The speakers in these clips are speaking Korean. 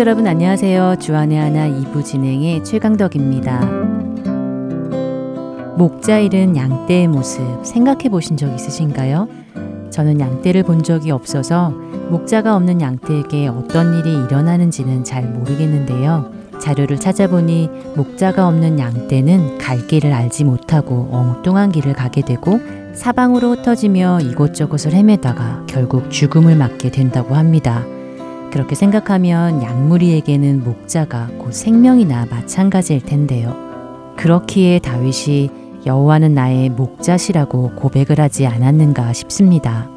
여러분 안녕하세요. 주안의 하나 2부 진행의 최강덕입니다. 목자 잃은 양떼의 모습 생각해 보신 적 있으신가요? 저는 양떼를 본 적이 없어서 목자가 없는 양떼에게 어떤 일이 일어나는지는 잘 모르겠는데요. 자료를 찾아보니 목자가 없는 양떼는 갈 길을 알지 못하고 엉뚱한 길을 가게 되고 사방으로 흩어지며 이곳저곳을 헤매다가 결국 죽음을 맞게 된다고 합니다. 그렇게 생각하면 양무리에게는 목자가 곧 생명이나 마찬가지일 텐데요. 그렇기에 다윗이 여호와는 나의 목자시라고 고백을 하지 않았는가 싶습니다.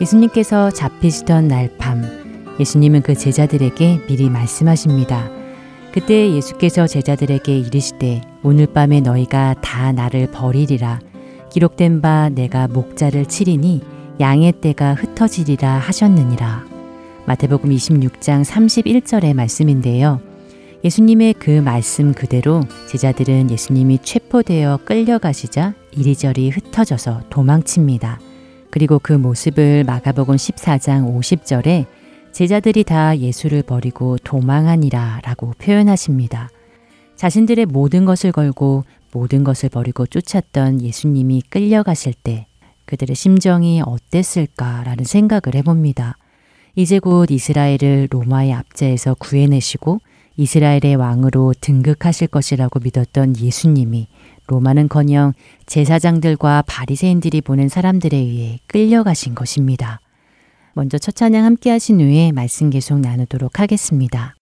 예수님께서 잡히시던 날 밤, 예수님은 그 제자들에게 미리 말씀하십니다. 그때 예수께서 제자들에게 이르시되 오늘 밤에 너희가 다 나를 버리리라 기록된 바 내가 목자를 치리니 양의 떼가 흩어지리라 하셨느니라. 마태복음 26장 31절의 말씀인데요. 예수님의 그 말씀 그대로 제자들은 예수님이 체포되어 끌려가시자 이리저리 흩어져서 도망칩니다. 그리고 그 모습을 마가복음 14장 50절에 제자들이 다 예수를 버리고 도망하니라 라고 표현하십니다. 자신들의 모든 것을 걸고 모든 것을 버리고 쫓았던 예수님이 끌려가실 때 그들의 심정이 어땠을까라는 생각을 해봅니다. 이제 곧 이스라엘을 로마의 압제에서 구해내시고 이스라엘의 왕으로 등극하실 것이라고 믿었던 예수님이 로마는커녕 제사장들과 바리새인들이 보낸 사람들에 의해 끌려가신 것입니다. 먼저 첫 찬양 함께 하신 후에 말씀 계속 나누도록 하겠습니다.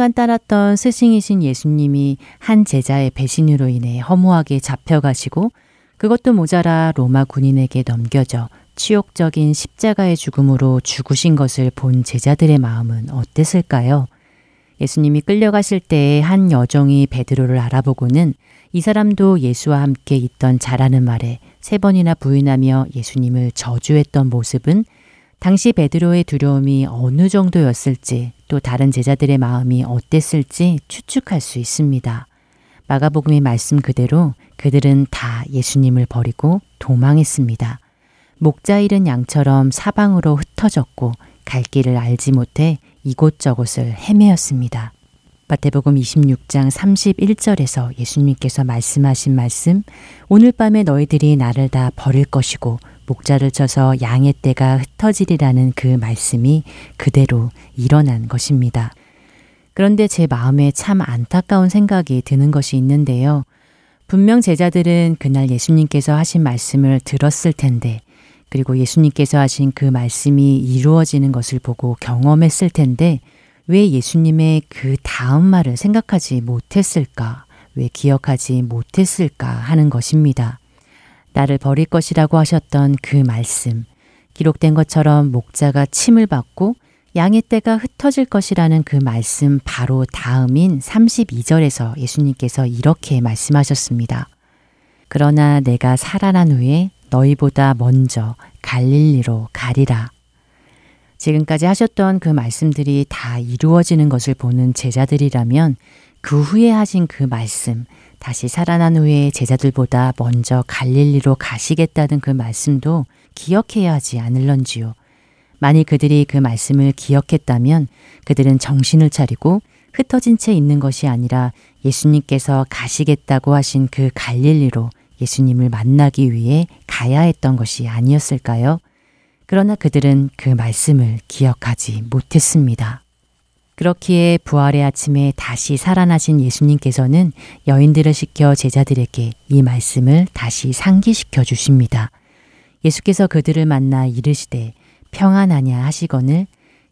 3년간 따랐던 스승이신 예수님이 한 제자의 배신으로 인해 허무하게 잡혀가시고 그것도 모자라 로마 군인에게 넘겨져 치욕적인 십자가의 죽음으로 죽으신 것을 본 제자들의 마음은 어땠을까요? 예수님이 끌려가실 때에 한 여종이 베드로를 알아보고는 이 사람도 예수와 함께 있던 자라는 말에 세 번이나 부인하며 예수님을 저주했던 모습은 당시 베드로의 두려움이 어느 정도였을지 또 다른 제자들의 마음이 어땠을지 추측할 수 있습니다. 마가복음의 말씀 그대로 그들은 다 예수님을 버리고 도망했습니다. 목자 잃은 양처럼 사방으로 흩어졌고 갈 길을 알지 못해 이곳저곳을 헤매었습니다. 마태복음 26장 31절에서 예수님께서 말씀하신 말씀, 오늘 밤에 너희들이 나를 다 버릴 것이고 목자를 쳐서 양의 떼가 흩어지리라는 그 말씀이 그대로 일어난 것입니다. 그런데 제 마음에 참 안타까운 생각이 드는 것이 있는데요. 분명 제자들은 그날 예수님께서 하신 말씀을 들었을 텐데, 그리고 예수님께서 하신 그 말씀이 이루어지는 것을 보고 경험했을 텐데, 왜 예수님의 그 다음 말을 생각하지 못했을까? 왜 기억하지 못했을까 하는 것입니다. 나를 버릴 것이라고 하셨던 그 말씀. 기록된 것처럼 목자가 침을 받고 양의 떼가 흩어질 것이라는 그 말씀 바로 다음인 32절에서 예수님께서 이렇게 말씀하셨습니다. 그러나 내가 살아난 후에 너희보다 먼저 갈릴리로 가리라. 지금까지 하셨던 그 말씀들이 다 이루어지는 것을 보는 제자들이라면 그 후에 하신 그 말씀, 다시 살아난 후에 제자들보다 먼저 갈릴리로 가시겠다는 그 말씀도 기억해야 하지 않을런지요. 만일 그들이 그 말씀을 기억했다면 그들은 정신을 차리고 흩어진 채 있는 것이 아니라 예수님께서 가시겠다고 하신 그 갈릴리로 예수님을 만나기 위해 가야 했던 것이 아니었을까요? 그러나 그들은 그 말씀을 기억하지 못했습니다. 그렇기에 부활의 아침에 다시 살아나신 예수님께서는 여인들을 시켜 제자들에게 이 말씀을 다시 상기시켜 주십니다. 예수께서 그들을 만나 이르시되 평안하냐 하시거늘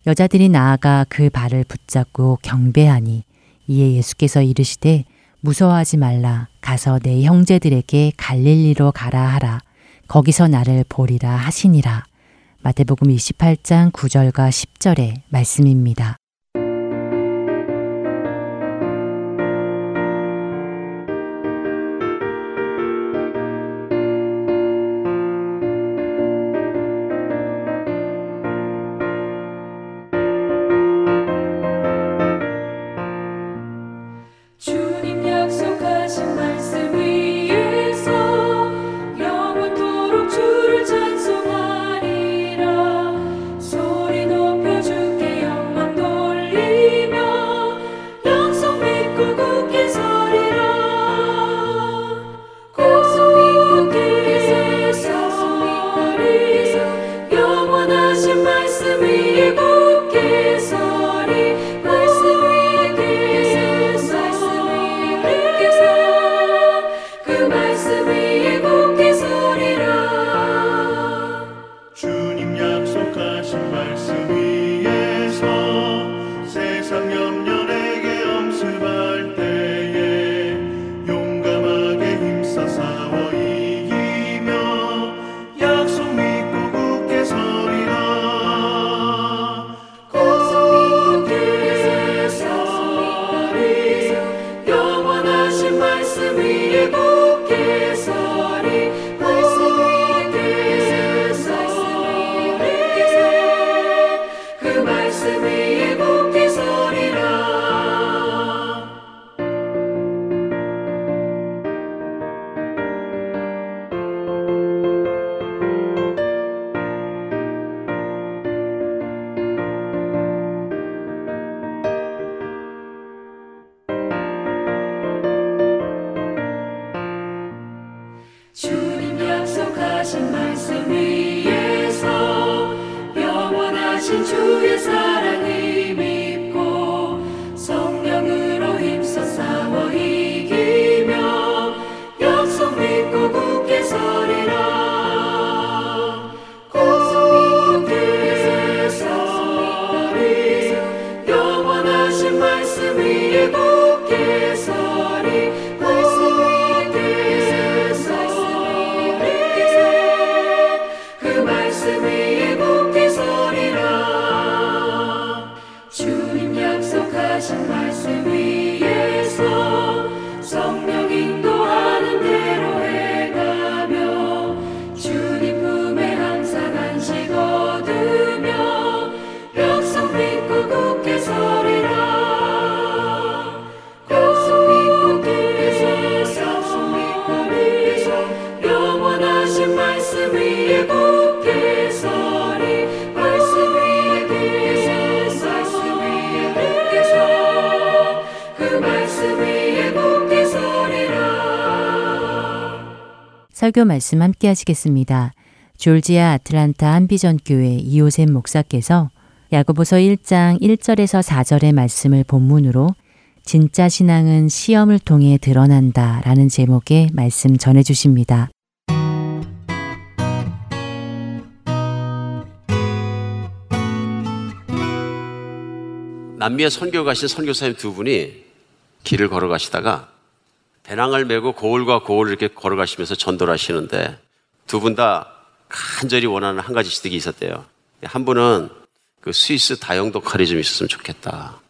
여자들이 나아가 그 발을 붙잡고 경배하니 이에 예수께서 이르시되 무서워하지 말라 가서 내 형제들에게 갈릴리로 가라 하라 거기서 나를 보리라 하시니라 마태복음 28장 9절과 10절의 말씀입니다. 설교 말씀 함께 하시겠습니다. 졸지아 아틀란타 한비전 교회 이호샘 목사께서 야고보서 1장 1절에서 4절의 말씀을 본문으로 진짜 신앙은 시험을 통해 드러난다 라는 제목의 말씀 전해 주십니다. 남미에 선교 가신 선교사님 두 분이 길을 걸어가시다가 배낭을 메고 고을과 고을을 이렇게 걸어가시면서 전도를 하시는데 두 분 다 간절히 원하는 한 가지 지득이 있었대요. 한 분은 그 스위스 다용도 칼이 좀 있었으면 좋겠다.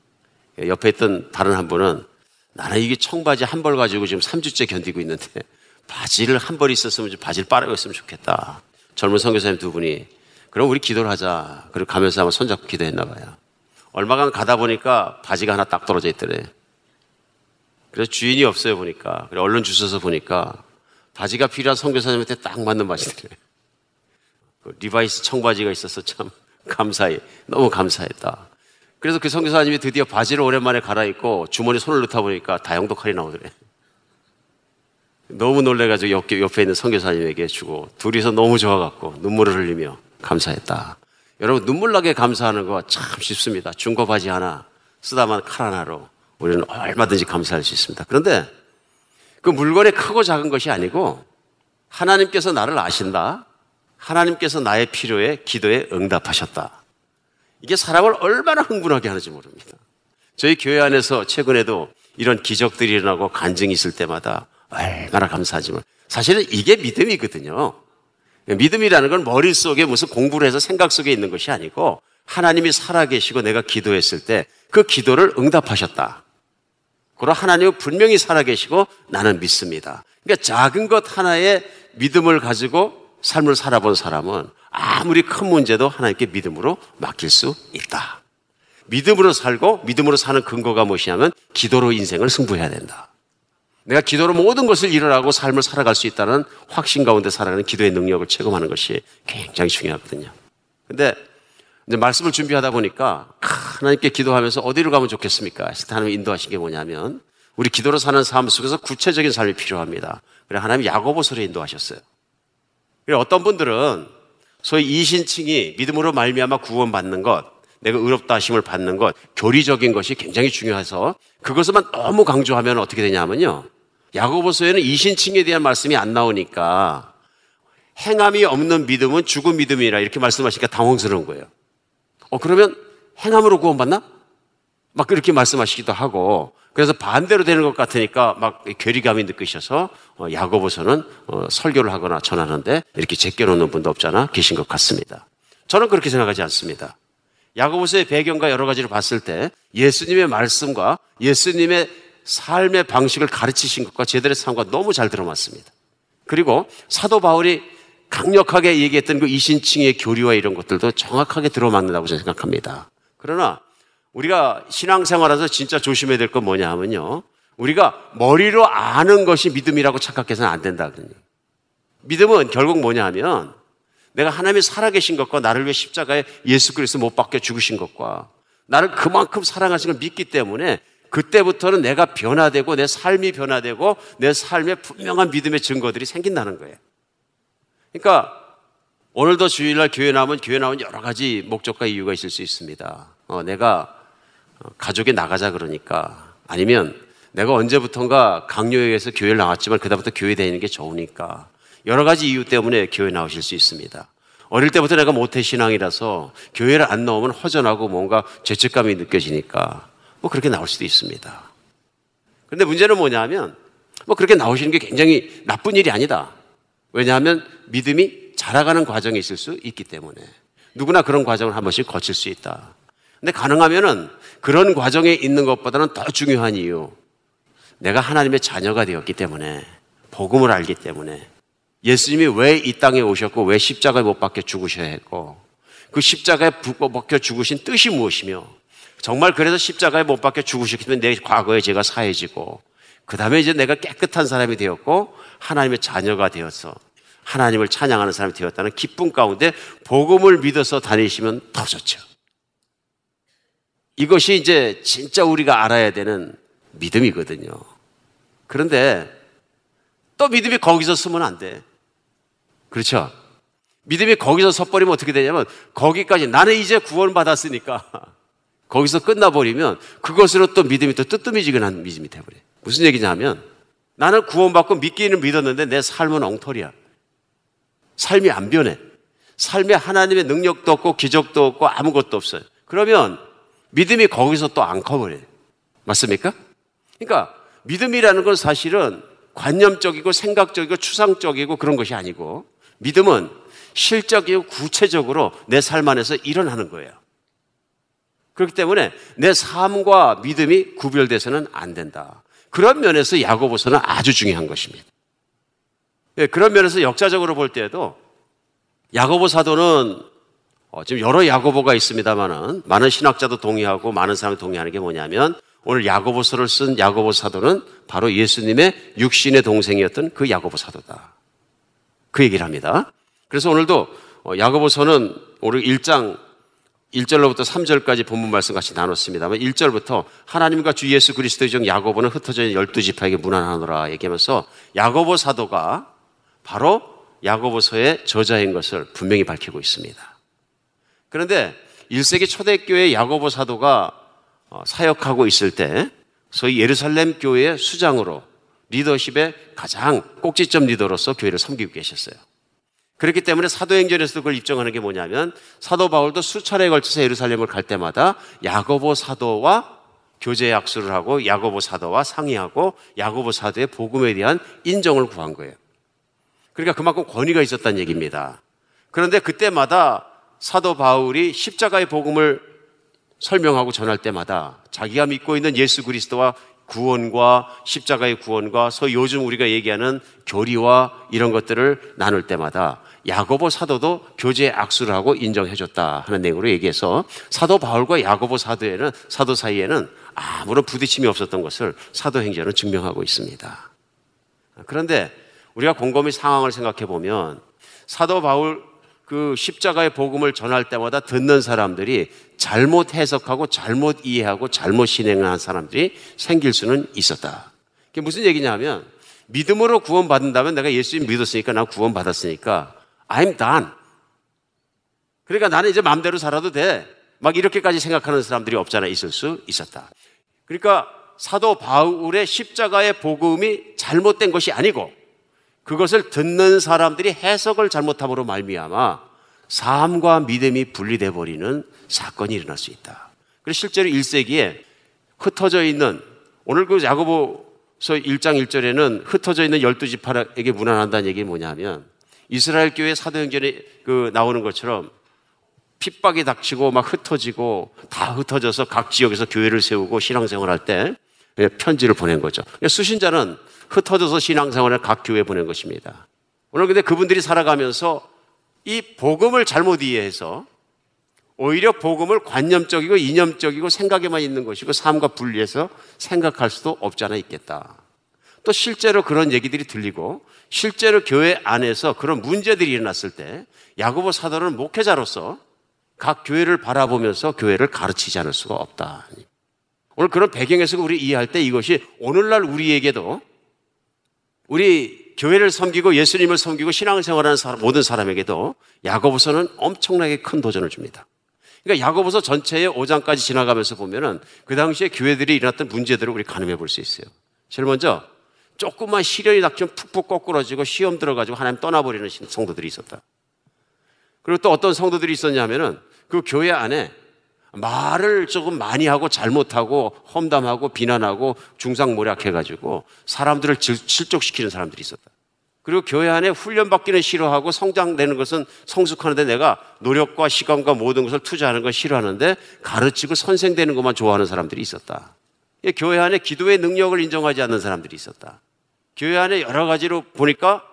옆에 있던 다른 한 분은 나는 이게 청바지 한 벌 가지고 지금 3주째 견디고 있는데 바지를 한 벌 있었으면 좀 바지를 빠르고 있으면 좋겠다. 젊은 선교사님 두 분이 그럼 우리 기도를 하자. 그리고 가면서 한번 손잡고 기도했나 봐요. 얼마간 가다 보니까 바지가 하나 딱 떨어져 있더래. 그래서 주인이 없어요 보니까. 그래 얼른 주워서 보니까 바지가 필요한 선교사님한테 딱 맞는 바지더래. 그 리바이스 청바지가 있어서 참 감사해. 너무 감사했다. 그래서 그 선교사님이 드디어 바지를 오랜만에 갈아입고 주머니 손을 넣다 보니까 다용도 칼이 나오더래. 너무 놀래가지고 옆에, 옆에 있는 선교사님에게 주고 둘이서 너무 좋아갖고 눈물을 흘리며 감사했다. 여러분 눈물 나게 감사하는 거 참 쉽습니다. 중고 바지 하나 쓰다만 칼 하나로 우리는 얼마든지 감사할 수 있습니다. 그런데 그 물건이 크고 작은 것이 아니고 하나님께서 나를 아신다. 하나님께서 나의 필요에 기도에 응답하셨다. 이게 사람을 얼마나 흥분하게 하는지 모릅니다. 저희 교회 안에서 최근에도 이런 기적들이 일어나고 간증이 있을 때마다 얼마나 감사하지만 사실은 이게 믿음이거든요. 믿음이라는 건 머릿속에 무슨 공부를 해서 생각 속에 있는 것이 아니고 하나님이 살아계시고 내가 기도했을 때 그 기도를 응답하셨다. 그리고 하나님은 분명히 살아계시고 나는 믿습니다. 그러니까 작은 것 하나에 믿음을 가지고 삶을 살아본 사람은 아무리 큰 문제도 하나님께 믿음으로 맡길 수 있다. 믿음으로 살고 믿음으로 사는 근거가 무엇이냐면 기도로 인생을 승부해야 된다. 내가 기도로 모든 것을 일어나고 삶을 살아갈 수 있다는 확신 가운데 살아가는 기도의 능력을 체험하는 것이 굉장히 중요하거든요. 근데 이제 말씀을 준비하다 보니까 하나님께 기도하면서 어디로 가면 좋겠습니까? 하나님 인도하신 게 뭐냐면 우리 기도로 사는 삶 속에서 구체적인 삶이 필요합니다. 그래 하나님 야고보서로 인도하셨어요. 그래 어떤 분들은 소위 이신칭이 믿음으로 말미암아 구원받는 것, 내가 의롭다 하심을 받는 것, 교리적인 것이 굉장히 중요해서 그것만 너무 강조하면 어떻게 되냐면요. 야고보서에는 이신칭에 대한 말씀이 안 나오니까 행함이 없는 믿음은 죽은 믿음이라 이렇게 말씀하시니까 당황스러운 거예요. 어, 그러면 행함으로 구원받나? 막 그렇게 말씀하시기도 하고 그래서 반대로 되는 것 같으니까 막 괴리감이 느끼셔서 어, 야고보서는 어, 설교를 하거나 전하는데 이렇게 제껴놓는 분도 없잖아 계신 것 같습니다. 저는 그렇게 생각하지 않습니다. 야고보서의 배경과 여러 가지를 봤을 때 예수님의 말씀과 예수님의 삶의 방식을 가르치신 것과 제들의 삶과 너무 잘 들어맞습니다. 그리고 사도 바울이 강력하게 얘기했던 그 이신칭의 교리와 이런 것들도 정확하게 들어맞는다고 저는 생각합니다. 그러나 우리가 신앙생활에서 진짜 조심해야 될 건 뭐냐 하면요. 우리가 머리로 아는 것이 믿음이라고 착각해서는 안 된다. 믿음은 결국 뭐냐 하면 내가 하나님이 살아계신 것과 나를 위해 십자가에 예수 그리스도 못 박혀 죽으신 것과 나를 그만큼 사랑하신 걸 믿기 때문에 그때부터는 내가 변화되고 내 삶이 변화되고 내 삶에 분명한 믿음의 증거들이 생긴다는 거예요. 그러니까 오늘도 주일날 교회 나오면 교회 나오면 여러 가지 목적과 이유가 있을 수 있습니다. 어, 내가 가족이 나가자 그러니까 아니면 내가 언제부턴가 강요에서 교회를 나왔지만 그다음부터 교회 다니는 게 좋으니까 여러 가지 이유 때문에 교회 나오실 수 있습니다. 어릴 때부터 내가 모태 신앙이라서 교회를 안 나오면 허전하고 뭔가 죄책감이 느껴지니까 뭐 그렇게 나올 수도 있습니다. 그런데 문제는 뭐냐면 뭐 그렇게 나오시는 게 굉장히 나쁜 일이 아니다. 왜냐하면 믿음이 자라가는 과정에 있을 수 있기 때문에 누구나 그런 과정을 한 번씩 거칠 수 있다. 근데 가능하면은 그런 과정에 있는 것보다는 더 중요한 이유. 내가 하나님의 자녀가 되었기 때문에 복음을 알기 때문에 예수님이 왜 이 땅에 오셨고 왜 십자가에 못 박혀 죽으셔야 했고 그 십자가에 못 박혀 죽으신 뜻이 무엇이며 정말 그래서 십자가에 못 박혀 죽으셨기 때문에 내 과거에 제가 사해지고 그 다음에 이제 내가 깨끗한 사람이 되었고 하나님의 자녀가 되어서 하나님을 찬양하는 사람이 되었다는 기쁨 가운데 복음을 믿어서 다니시면 더 좋죠. 이것이 이제 진짜 우리가 알아야 되는 믿음이거든요. 그런데 또 믿음이 거기서 쓰면 안 돼. 그렇죠? 믿음이 거기서 섰버리면 어떻게 되냐면 거기까지 나는 이제 구원 받았으니까 거기서 끝나버리면 그것으로 또 믿음이 또 뜨뜻미지근한 믿음이 돼버려요. 무슨 얘기냐면 나는 구원받고 믿기는 믿었는데 내 삶은 엉터리야. 삶이 안 변해. 삶에 하나님의 능력도 없고 기적도 없고 아무것도 없어요. 그러면 믿음이 거기서 또 안 커버려요. 맞습니까? 그러니까 믿음이라는 건 사실은 관념적이고 생각적이고 추상적이고 그런 것이 아니고 믿음은 실적이고 구체적으로 내 삶 안에서 일어나는 거예요. 그렇기 때문에 내 삶과 믿음이 구별돼서는 안 된다. 그런 면에서 야고보서는 아주 중요한 것입니다. 예, 그런 면에서 역사적으로 볼 때에도 야고보 사도는 어, 지금 여러 야고보가 있습니다만은 많은 신학자도 동의하고 많은 사람이 동의하는 게 뭐냐면 오늘 야고보서를 쓴 야고보 사도는 바로 예수님의 육신의 동생이었던 그 야고보 사도다. 그 얘기를 합니다. 그래서 오늘도 어, 야고보서는 오늘 1장 1절로부터 3절까지 본문 말씀 같이 나눴습니다만 1절부터 하나님과 주 예수 그리스도의 종 야고보는 흩어져 있는 열두 지파에게 문안하노라 얘기하면서 야고보 사도가 바로 야고보서의 저자인 것을 분명히 밝히고 있습니다. 그런데 1세기 초대교회 야고보 사도가 어, 사역하고 있을 때 소위 예루살렘 교회의 수장으로 리더십의 가장 꼭지점 리더로서 교회를 섬기고 계셨어요. 그렇기 때문에 사도행전에서 그걸 입증하는 게 뭐냐면 사도 바울도 수차례에 걸쳐서 예루살렘을 갈 때마다 야고보 사도와 교제 약수를 하고 야고보 사도와 상의하고 야고보 사도의 복음에 대한 인정을 구한 거예요. 그러니까 그만큼 권위가 있었다는 얘기입니다. 그런데 그때마다 사도 바울이 십자가의 복음을 설명하고 전할 때마다 자기가 믿고 있는 예수 그리스도와 구원과 십자가의 구원과 소 요즘 우리가 얘기하는 교리와 이런 것들을 나눌 때마다 야고보 사도도 교제 악수를 하고 인정해 줬다 하는 내용으로 얘기해서 사도 바울과 야고보 사도에는 사도 사이에는 아무런 부딪힘이 없었던 것을 사도 행전은 증명하고 있습니다. 그런데 우리가 곰곰이 상황을 생각해 보면 사도 바울 그 십자가의 복음을 전할 때마다 듣는 사람들이 잘못 해석하고 잘못 이해하고 잘못 실행한 사람들이 생길 수는 있었다. 그게 무슨 얘기냐면 믿음으로 구원받는다면 내가 예수님 믿었으니까 나 구원받았으니까 I'm done. 그러니까 나는 이제 마음대로 살아도 돼. 막 이렇게까지 생각하는 사람들이 없잖아 있을 수 있었다. 그러니까 사도 바울의 십자가의 복음이 잘못된 것이 아니고 그것을 듣는 사람들이 해석을 잘못함으로 말미암아 삶과 믿음이 분리돼 버리는 사건이 일어날 수 있다. 그래서 실제로 1세기에 흩어져 있는 오늘 그 야고보서 1장 1절에는 흩어져 있는 12지파에게 문안한다는 얘기 뭐냐면 이스라엘 교회 사도행전에 그 나오는 것처럼 핍박이 닥치고 막 흩어지고 다 흩어져서 각 지역에서 교회를 세우고 신앙생활 할 때 편지를 보낸 거죠. 수신자는 흩어져서 신앙생활을 각 교회에 보낸 것입니다. 오늘 근데 그분들이 살아가면서 이 복음을 잘못 이해해서 오히려 복음을 관념적이고 이념적이고 생각에만 있는 것이고 삶과 분리해서 생각할 수도 없지 않아 있겠다. 또 실제로 그런 얘기들이 들리고 실제로 교회 안에서 그런 문제들이 일어났을 때 야고보 사도는 목회자로서 각 교회를 바라보면서 교회를 가르치지 않을 수가 없다. 오늘 그런 배경에서 우리 이해할 때 이것이 오늘날 우리에게도 우리 교회를 섬기고 예수님을 섬기고 신앙생활하는 사람, 모든 사람에게도 야고보서는 엄청나게 큰 도전을 줍니다. 그러니까 야고보서 전체의 5장까지 지나가면서 보면은 그 당시에 교회들이 일어났던 문제들을 우리 가늠해 볼 수 있어요. 제일 먼저 조금만 시련이 닥치면 푹푹 거꾸러지고 시험 들어가지고 하나님 떠나버리는 성도들이 있었다. 그리고 또 어떤 성도들이 있었냐면은 그 교회 안에 말을 조금 많이 하고 잘못하고 험담하고 비난하고 중상모략해가지고 사람들을 실족시키는 사람들이 있었다. 그리고 교회 안에 훈련받기는 싫어하고 성장되는 것은 성숙하는데 내가 노력과 시간과 모든 것을 투자하는 걸 싫어하는데 가르치고 선생되는 것만 좋아하는 사람들이 있었다. 교회 안에 기도의 능력을 인정하지 않는 사람들이 있었다. 교회 안에 여러 가지로 보니까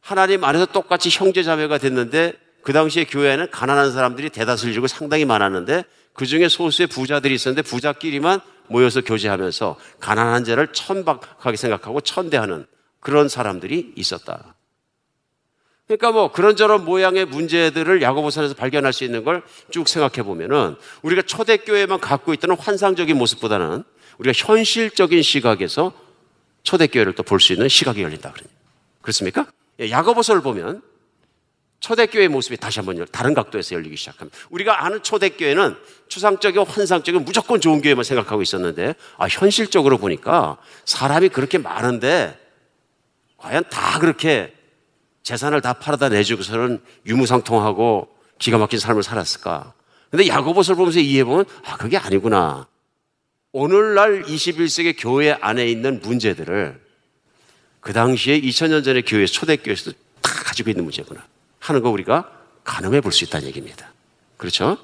하나님 안에서 똑같이 형제 자매가 됐는데 그 당시에 교회에는 가난한 사람들이 대다수를 이루고 상당히 많았는데 그 중에 소수의 부자들이 있었는데 부자끼리만 모여서 교제하면서 가난한 자를 천박하게 생각하고 천대하는 그런 사람들이 있었다. 그러니까 뭐 그런저런 모양의 문제들을 야고보선에서 발견할 수 있는 걸 쭉 생각해 보면은 우리가 초대교회만 갖고 있던 환상적인 모습보다는 우리가 현실적인 시각에서 초대교회를 또 볼 수 있는 시각이 열린다 그렇습니까? 예, 야고보서를 보면 초대교회의 모습이 다시 한번 다른 각도에서 열리기 시작합니다. 우리가 아는 초대교회는 추상적이고 환상적인 무조건 좋은 교회만 생각하고 있었는데, 아, 현실적으로 보니까 사람이 그렇게 많은데, 과연 다 그렇게 재산을 다 팔아다 내주고서는 유무상통하고 기가 막힌 삶을 살았을까? 근데 야고보서를 보면서 이해해보면, 아, 그게 아니구나. 오늘날 21세기 교회 안에 있는 문제들을 그 당시에 2000년 전에 교회 초대교회에서도 다 가지고 있는 문제구나. 하는 거 우리가 가늠해 볼 수 있다는 얘기입니다. 그렇죠?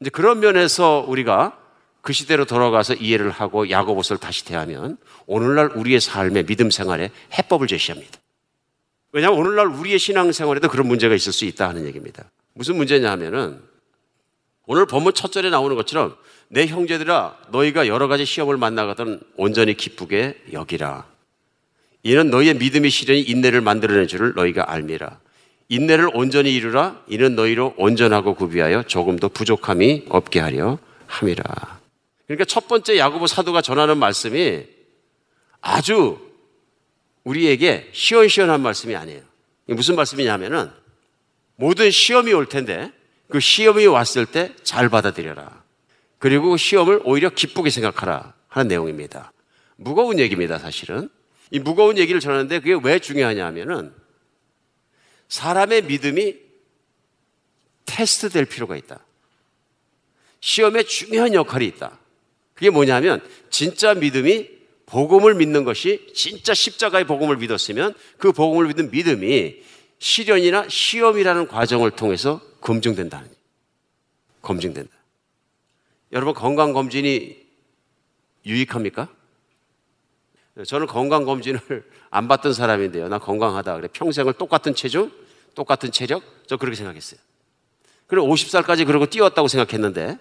이제 그런 면에서 우리가 그 시대로 돌아가서 이해를 하고 야고보서를 다시 대하면 오늘날 우리의 삶의 믿음 생활에 해법을 제시합니다. 왜냐하면 오늘날 우리의 신앙 생활에도 그런 문제가 있을 수 있다 하는 얘기입니다. 무슨 문제냐 하면은 오늘 본문 첫 절에 나오는 것처럼 내 형제들아 너희가 여러 가지 시험을 만나거든 온전히 기쁘게 여기라. 이는 너희의 믿음의 시련이 인내를 만들어낸 줄을 너희가 알미라. 인내를 온전히 이루라 이는 너희로 온전하고 구비하여 조금도 부족함이 없게 하려 함이라. 그러니까 첫 번째 야고보 사도가 전하는 말씀이 아주 우리에게 시원시원한 말씀이 아니에요. 무슨 말씀이냐면은 모든 시험이 올 텐데 그 시험이 왔을 때 잘 받아들여라. 그리고 시험을 오히려 기쁘게 생각하라 하는 내용입니다. 무거운 얘기입니다, 사실은. 이 무거운 얘기를 전하는데 그게 왜 중요하냐 하면은 사람의 믿음이 테스트 될 필요가 있다. 시험에 중요한 역할이 있다. 그게 뭐냐면 진짜 믿음이 복음을 믿는 것이 진짜 십자가의 복음을 믿었으면 그 복음을 믿는 믿음이 시련이나 시험이라는 과정을 통해서 검증된다는 검증된다. 여러분 건강 검진이 유익합니까? 저는 건강 검진을 안 받던 사람인데요. 나 건강하다. 그래. 평생을 똑같은 체중, 똑같은 체력, 저 그렇게 생각했어요. 그리고 50살까지 그러고 뛰었다고 생각했는데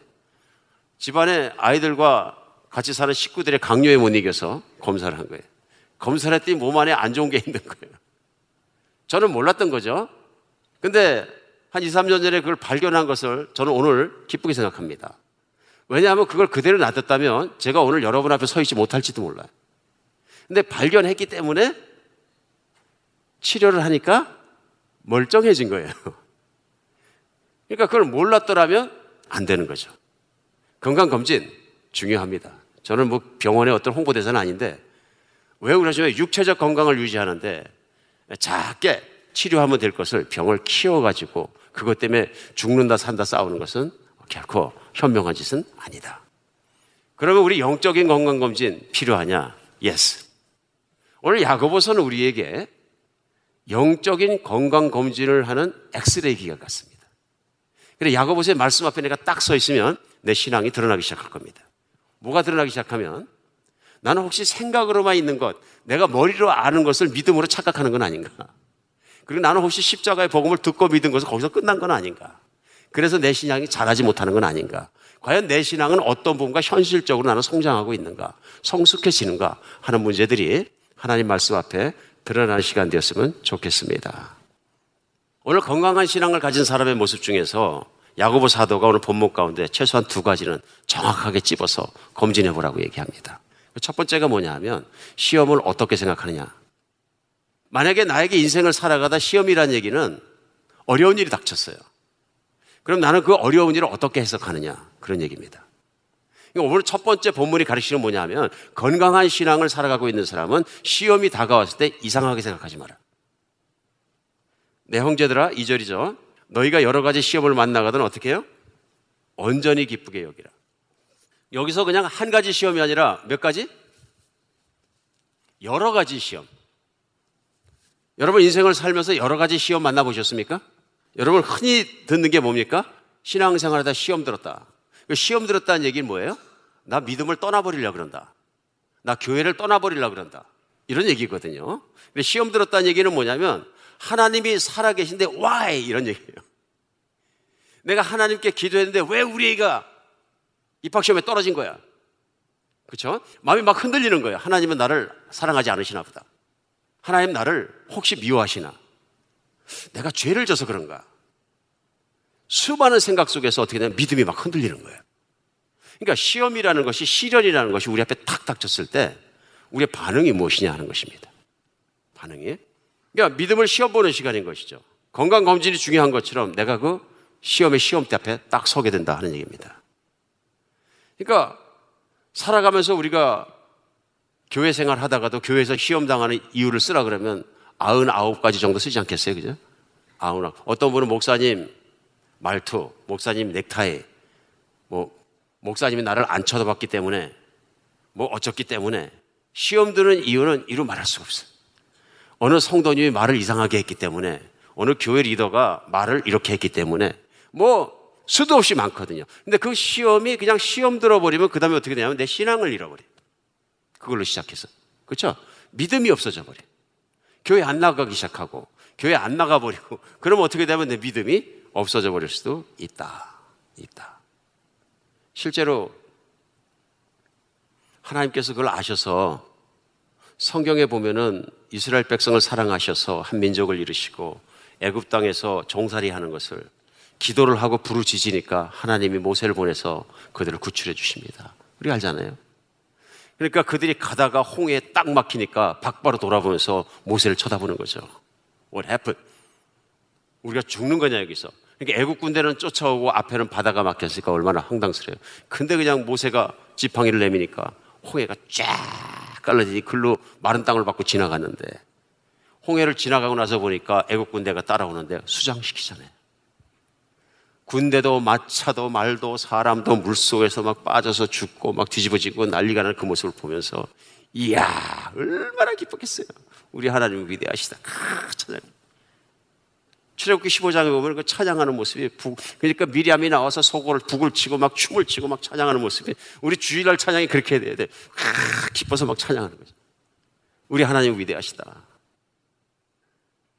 집안에 아이들과 같이 사는 식구들의 강요에 못 이겨서 검사를 한 거예요. 검사를 했더니 몸 안에 안 좋은 게 있는 거예요. 저는 몰랐던 거죠. 근데 한 2, 3년 전에 그걸 발견한 것을 저는 오늘 기쁘게 생각합니다. 왜냐하면 그걸 그대로 놔뒀다면 제가 오늘 여러분 앞에 서 있지 못할지도 몰라요. 근데 발견했기 때문에 치료를 하니까 멀쩡해진 거예요. 그러니까 그걸 몰랐더라면 안 되는 거죠. 건강검진 중요합니다. 저는 뭐 병원의 어떤 홍보대사는 아닌데 왜 그러시면 육체적 건강을 유지하는데 작게 치료하면 될 것을 병을 키워가지고 그것 때문에 죽는다 산다 싸우는 것은 결코 현명한 짓은 아니다. 그러면 우리 영적인 건강검진 필요하냐? yes. 오늘 야고보서는 우리에게 영적인 건강 검진을 하는 엑스레이 기기 같습니다. 그래 야고보서의 말씀 앞에 내가 딱 서 있으면 내 신앙이 드러나기 시작할 겁니다. 뭐가 드러나기 시작하면 나는 혹시 생각으로만 있는 것, 내가 머리로 아는 것을 믿음으로 착각하는 건 아닌가? 그리고 나는 혹시 십자가의 복음을 듣고 믿은 것은 거기서 끝난 건 아닌가? 그래서 내 신앙이 자라지 못하는 건 아닌가? 과연 내 신앙은 어떤 부분과 현실적으로 나는 성장하고 있는가? 성숙해지는가? 하는 문제들이 하나님 말씀 앞에 드러나는 시간 되었으면 좋겠습니다. 오늘 건강한 신앙을 가진 사람의 모습 중에서 야고보 사도가 오늘 본문 가운데 최소한 두 가지는 정확하게 찝어서 검진해 보라고 얘기합니다. 첫 번째가 뭐냐 하면 시험을 어떻게 생각하느냐. 만약에 나에게 인생을 살아가다 시험이라는 얘기는 어려운 일이 닥쳤어요. 그럼 나는 그 어려운 일을 어떻게 해석하느냐. 그런 얘기입니다. 오늘 첫 번째 본문이 가르치는 뭐냐면 건강한 신앙을 살아가고 있는 사람은 시험이 다가왔을 때 이상하게 생각하지 마라. 내 형제들아, 이절이죠 너희가 여러 가지 시험을 만나거든 어떻게 해요? 온전히 기쁘게 여기라. 여기서 그냥 한 가지 시험이 아니라 몇 가지? 여러 가지 시험. 여러분 인생을 살면서 여러 가지 시험 만나보셨습니까? 여러분 흔히 듣는 게 뭡니까? 신앙생활 하다 시험 들었다. 그 시험 들었다는 얘기는 뭐예요? 나 믿음을 떠나버리려 그런다. 나 교회를 떠나버리려 그런다. 이런 얘기거든요. 근데 시험 들었다는 얘기는 뭐냐면 하나님이 살아계신데 why 이런 얘기예요. 내가 하나님께 기도했는데 왜 우리 애가 입학시험에 떨어진 거야? 그렇죠? 마음이 막 흔들리는 거예요. 하나님은 나를 사랑하지 않으시나 보다. 하나님 나를 혹시 미워하시나? 내가 죄를 져서 그런가? 수많은 생각 속에서 어떻게 되면 믿음이 막 흔들리는 거예요. 그러니까 시험이라는 것이 시련이라는 것이 우리 앞에 탁 닥쳤을 때 우리의 반응이 무엇이냐 하는 것입니다. 반응이. 그러니까 믿음을 시험 보는 시간인 것이죠. 건강 검진이 중요한 것처럼 내가 그 시험의 시험대 앞에 딱 서게 된다 하는 얘기입니다. 그러니까 살아가면서 우리가 교회 생활 하다가도 교회에서 시험 당하는 이유를 쓰라 그러면 99가지 정도 쓰지 않겠어요? 그죠? 아흔 어떤 분은 목사님 말투, 목사님 넥타이, 뭐 목사님이 나를 안 쳐다봤기 때문에 뭐 어쩌기 때문에 시험 드는 이유는 이루 말할 수가 없어요. 어느 성도님이 말을 이상하게 했기 때문에 어느 교회 리더가 말을 이렇게 했기 때문에 뭐 수도 없이 많거든요. 근데 그 시험이 그냥 시험 들어버리면 그 다음에 어떻게 되냐면 내 신앙을 잃어버려. 그걸로 시작해서. 그렇죠? 믿음이 없어져 버려. 교회 안 나가기 시작하고 교회 안 나가버리고 그러면 어떻게 되면 내 믿음이 없어져 버릴 수도 있다. 있다. 실제로 하나님께서 그걸 아셔서 성경에 보면은 이스라엘 백성을 사랑하셔서 한 민족을 이루시고 애굽 땅에서 종살이 하는 것을 기도를 하고 부르짖으니까 하나님이 모세를 보내서 그들을 구출해 주십니다. 우리 알잖아요. 그러니까 그들이 가다가 홍해에 딱 막히니까 박바로 돌아보면서 모세를 쳐다보는 거죠. What happened? 우리가 죽는 거냐 여기서. 그러니까 애국 군대는 쫓아오고 앞에는 바다가 막혔으니까 얼마나 황당스러워요. 근데 그냥 모세가 지팡이를 내미니까 홍해가 쫙 깔라지니 글로 마른 땅을 받고 지나갔는데 홍해를 지나가고 나서 보니까 애국 군대가 따라오는데 수장시키잖아요. 군대도 마차도 말도 사람도 물속에서 막 빠져서 죽고 막 뒤집어지고 난리가 나는 그 모습을 보면서 이야 얼마나 기뻤겠어요. 우리 하나님 위대하시다. 찬양. 출애굽기 15장에 보면 그 찬양하는 모습이 북, 그러니까 미리암이 나와서 속을 북을 치고 막 춤을 추고 막 찬양하는 모습이 우리 주일날 찬양이 그렇게 돼야 돼. 아, 기뻐서 막 찬양하는 거죠. 우리 하나님 위대하시다.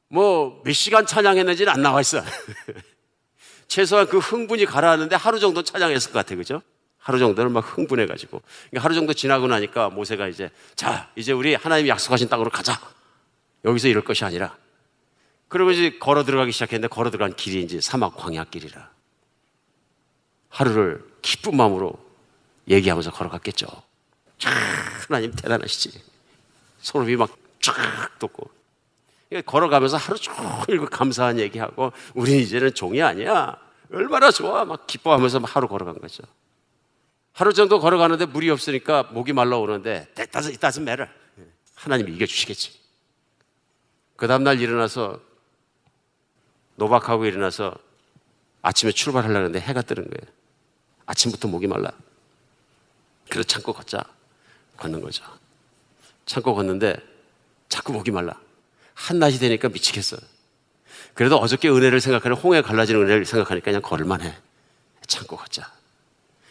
뭐 몇 시간 찬양했는지는 안 나와 있어. 최소한 그 흥분이 가라앉는데 하루 정도 찬양했을 것 같아, 그죠? 하루 정도는 막 흥분해가지고. 그러니까 하루 정도 지나고 나니까 모세가 이제, 자, 이제 우리 하나님이 약속하신 땅으로 가자. 여기서 이럴 것이 아니라. 그리고 이제 걸어 들어가기 시작했는데 걸어 들어간 길이 이제 사막 광야길이라. 하루를 기쁜 마음으로 얘기하면서 걸어갔겠죠. 참, 하나님 대단하시지. 소름이 막 쫙 돋고. 걸어가면서 하루 종일 그 감사한 얘기하고 우리 이제는 종이 아니야. 얼마나 좋아. 막 기뻐하면서 막 하루 걸어간 거죠. 하루 정도 걸어가는데 물이 없으니까 목이 말라오는데 that doesn't, it doesn't. 하나님이 이겨주시겠지. 그 다음날 일어나서 노박하고 일어나서 아침에 출발하려는데 해가 뜨는 거예요. 아침부터 목이 말라. 그래서 참고 걷자. 걷는 거죠. 참고 걷는데 자꾸 목이 말라. 한낮이 되니까 미치겠어요. 그래도 어저께 은혜를 생각하는 홍해 갈라지는 은혜를 생각하니까 그냥 걸을만 해. 참고 걷자.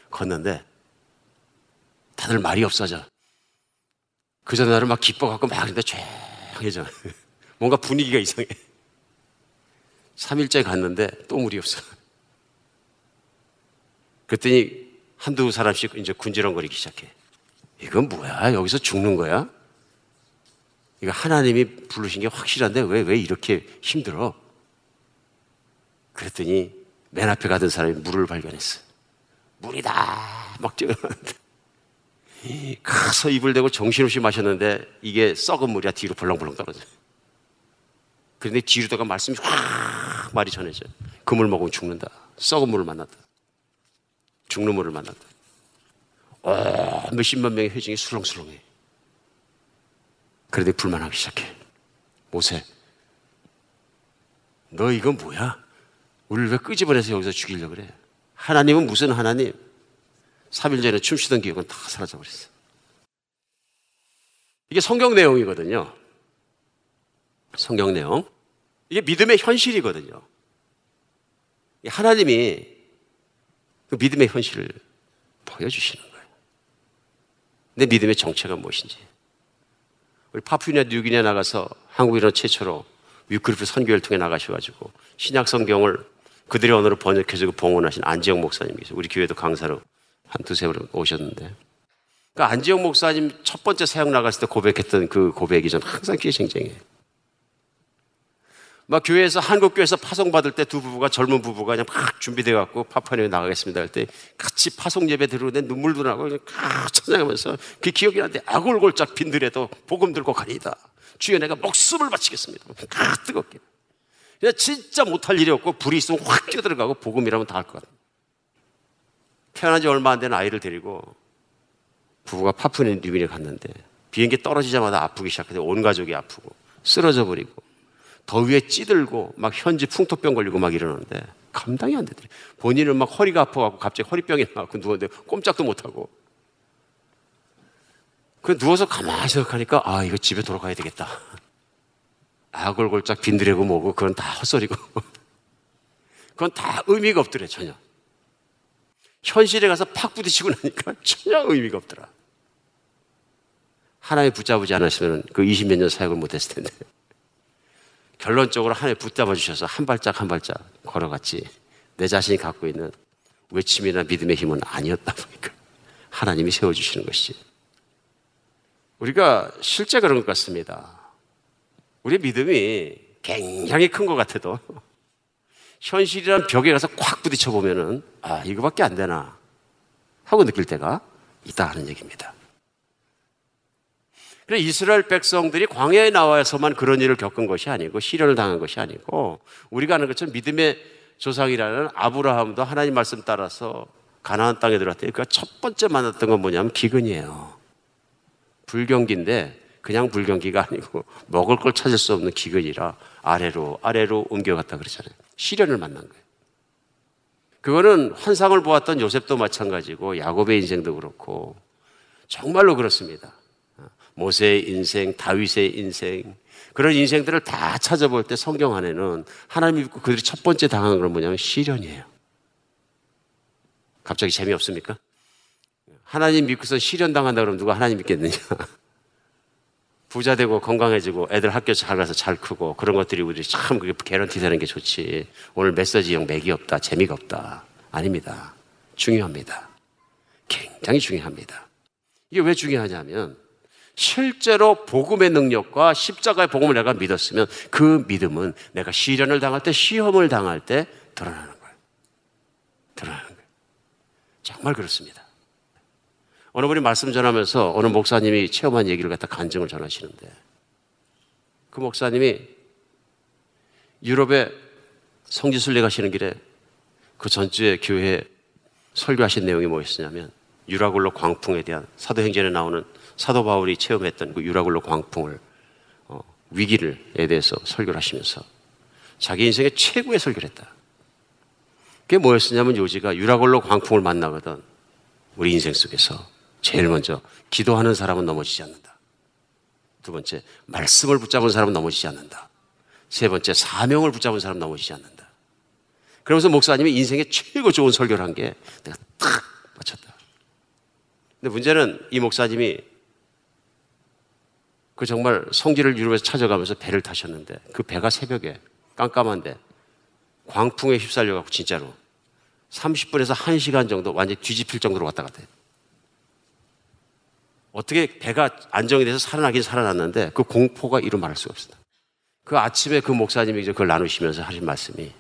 걷는데 다들 말이 없어져. 그 전날은 막 기뻐갖고 막 그런데 조용해져. 뭔가 분위기가 이상해. 3일째 갔는데 또 물이 없어. 그랬더니 한두 사람씩 이제 군지렁거리기 시작해. 이건 뭐야? 여기서 죽는 거야? 이거 하나님이 부르신 게 확실한데 왜, 왜 이렇게 힘들어? 그랬더니 맨 앞에 가던 사람이 물을 발견했어. 물이다! 막 뛰어나는데. 가서 입을 대고 정신없이 마셨는데 이게 썩은 물이야 뒤로 벌렁벌렁 떨어져. 그런데 뒤로다가 말씀이 확 말이 전해져. 그물 먹으면 죽는다. 썩은 물을 만났다. 죽는 물을 만났다. 어, 몇십만 명의 회중이 술렁술렁해. 그런데 불만하기 시작해. 모세, 너 이건 뭐야? 우리를 왜 끄집어내서 여기서 죽이려 그래? 하나님은 무슨 하나님? 3일 전에 춤추던 기억은 다 사라져버렸어. 이게 성경 내용이거든요. 성경 내용. 이게 믿음의 현실이거든요. 하나님이 그 믿음의 현실을 보여주시는 거예요. 내 믿음의 정체가 무엇인지. 우리 파푸니아 뉴기니아 나가서 한국인은 최초로 위크리프 선교를 통해 나가셔가지고 신약 성경을 그들의 언어로 번역해주고 봉헌하신 안지영 목사님 계세요. 우리 교회도 강사로 한 두세 번 오셨는데. 그러니까 안지영 목사님 첫 번째 사역 나갔을 때 고백했던 그 고백이 전 항상 귀에 쟁쟁해요. 막 교회에서 한국 교회에서 파송 받을 때 두 부부가 젊은 부부가 그냥 막 준비돼 갖고 파파니에 나가겠습니다 할 때 같이 파송 예배 들으는데 눈물도 나고 그냥 찬양하면서 그 기억이 나는데 아골골짝 빈들에도 복음 들고 가니다. 주여 내가 목숨을 바치겠습니다. 가 뜨겁게. 그냥 진짜 못할 일이 없고 불이 있으면 확 뛰어들어가고 복음이라면 다 할 것 같아요. 태어난 지 얼마 안 된 아이를 데리고 부부가 파푸니 뉴기니 갔는데 비행기 떨어지자마자 아프기 시작해서 온 가족이 아프고 쓰러져 버리고 더위에 찌들고 막 현지 풍토병 걸리고 막 이러는데 감당이 안 되더래. 본인은 막 허리가 아파갖고 갑자기 허리병이 나고 누웠는데 꼼짝도 못하고. 그 누워서 가만히 생각하니까 아 이거 집에 돌아가야 되겠다. 아골골짝 빈드레고 뭐고 그건 다 헛소리고 그건 다 의미가 없더래 전혀. 현실에 가서 팍 부딪히고 나니까 전혀 의미가 없더라. 하나님 붙잡지 않았으면 그 20몇 년 사역을 못했을 텐데. 결론적으로 하나님 붙잡아 주셔서 한 발짝 한 발짝 걸어갔지. 내 자신이 갖고 있는 외침이나 믿음의 힘은 아니었다 보니까 하나님이 세워주시는 것이지. 우리가 실제 그런 것 같습니다. 우리의 믿음이 굉장히 큰 것 같아도 현실이란 벽에 가서 콱 부딪혀 보면은 아 이거밖에 안 되나 하고 느낄 때가 있다 하는 얘기입니다. 그래 이스라엘 백성들이 광야에 나와서만 그런 일을 겪은 것이 아니고 시련을 당한 것이 아니고 우리가 아는 것처럼 믿음의 조상이라는 아브라함도 하나님 말씀 따라서 가나안 땅에 들어왔대. 그러니까 첫 번째 만났던 건 뭐냐면 기근이에요. 불경기인데 그냥 불경기가 아니고 먹을 걸 찾을 수 없는 기근이라 아래로 아래로 옮겨갔다 그러잖아요. 시련을 만난 거예요. 그거는 환상을 보았던 요셉도 마찬가지고 야곱의 인생도 그렇고 정말로 그렇습니다. 모세의 인생, 다윗의 인생 그런 인생들을 다 찾아볼 때 성경 안에는 하나님 믿고 그들이 첫 번째 당한 건 뭐냐면 시련이에요. 갑자기 재미없습니까? 하나님 믿고서 시련 당한다 그러면 누가 하나님 믿겠느냐? 부자 되고 건강해지고 애들 학교 잘 가서 잘 크고 그런 것들이 우리 참 그게 개런티 되는 게 좋지. 오늘 메시지형 맥이 없다, 재미가 없다. 아닙니다. 중요합니다. 굉장히 중요합니다. 이게 왜 중요하냐면 실제로 복음의 능력과 십자가의 복음을 내가 믿었으면 그 믿음은 내가 시련을 당할 때 시험을 당할 때 드러나는 거예요. 드러나는 거예요. 정말 그렇습니다. 어느 분이 말씀 전하면서 어느 목사님이 체험한 얘기를 갖다 간증을 전하시는데 그 목사님이 유럽에 성지순례 가시는 길에 그 전주에 교회에 설교하신 내용이 뭐였냐면 유라굴로 광풍에 대한 사도행전에 나오는 사도 바울이 체험했던 그 유라굴로 광풍을 어, 위기를에 대해서 설교를 하시면서 자기 인생의 최고의 설교를 했다. 그게 뭐였냐면 요지가 유라굴로 광풍을 만나거든 우리 인생 속에서 제일 먼저 기도하는 사람은 넘어지지 않는다. 두 번째 말씀을 붙잡은 사람은 넘어지지 않는다. 세 번째 사명을 붙잡은 사람은 넘어지지 않는다. 그러면서 목사님이 인생의 최고 좋은 설교를 한 게 내가 딱 맞췄다. 근데 문제는 이 목사님이 그 정말 성지를 유럽에서 찾아가면서 배를 타셨는데 그 배가 새벽에 깜깜한데 광풍에 휩쓸려 갖고 진짜로 30분에서 1시간 정도 완전히 뒤집힐 정도로 왔다 갔다 해요. 어떻게 배가 안정이 돼서 살아나긴 살아났는데 그 공포가 이루 말할 수가 없습니다. 그 아침에 그 목사님이 이제 그걸 나누시면서 하신 말씀이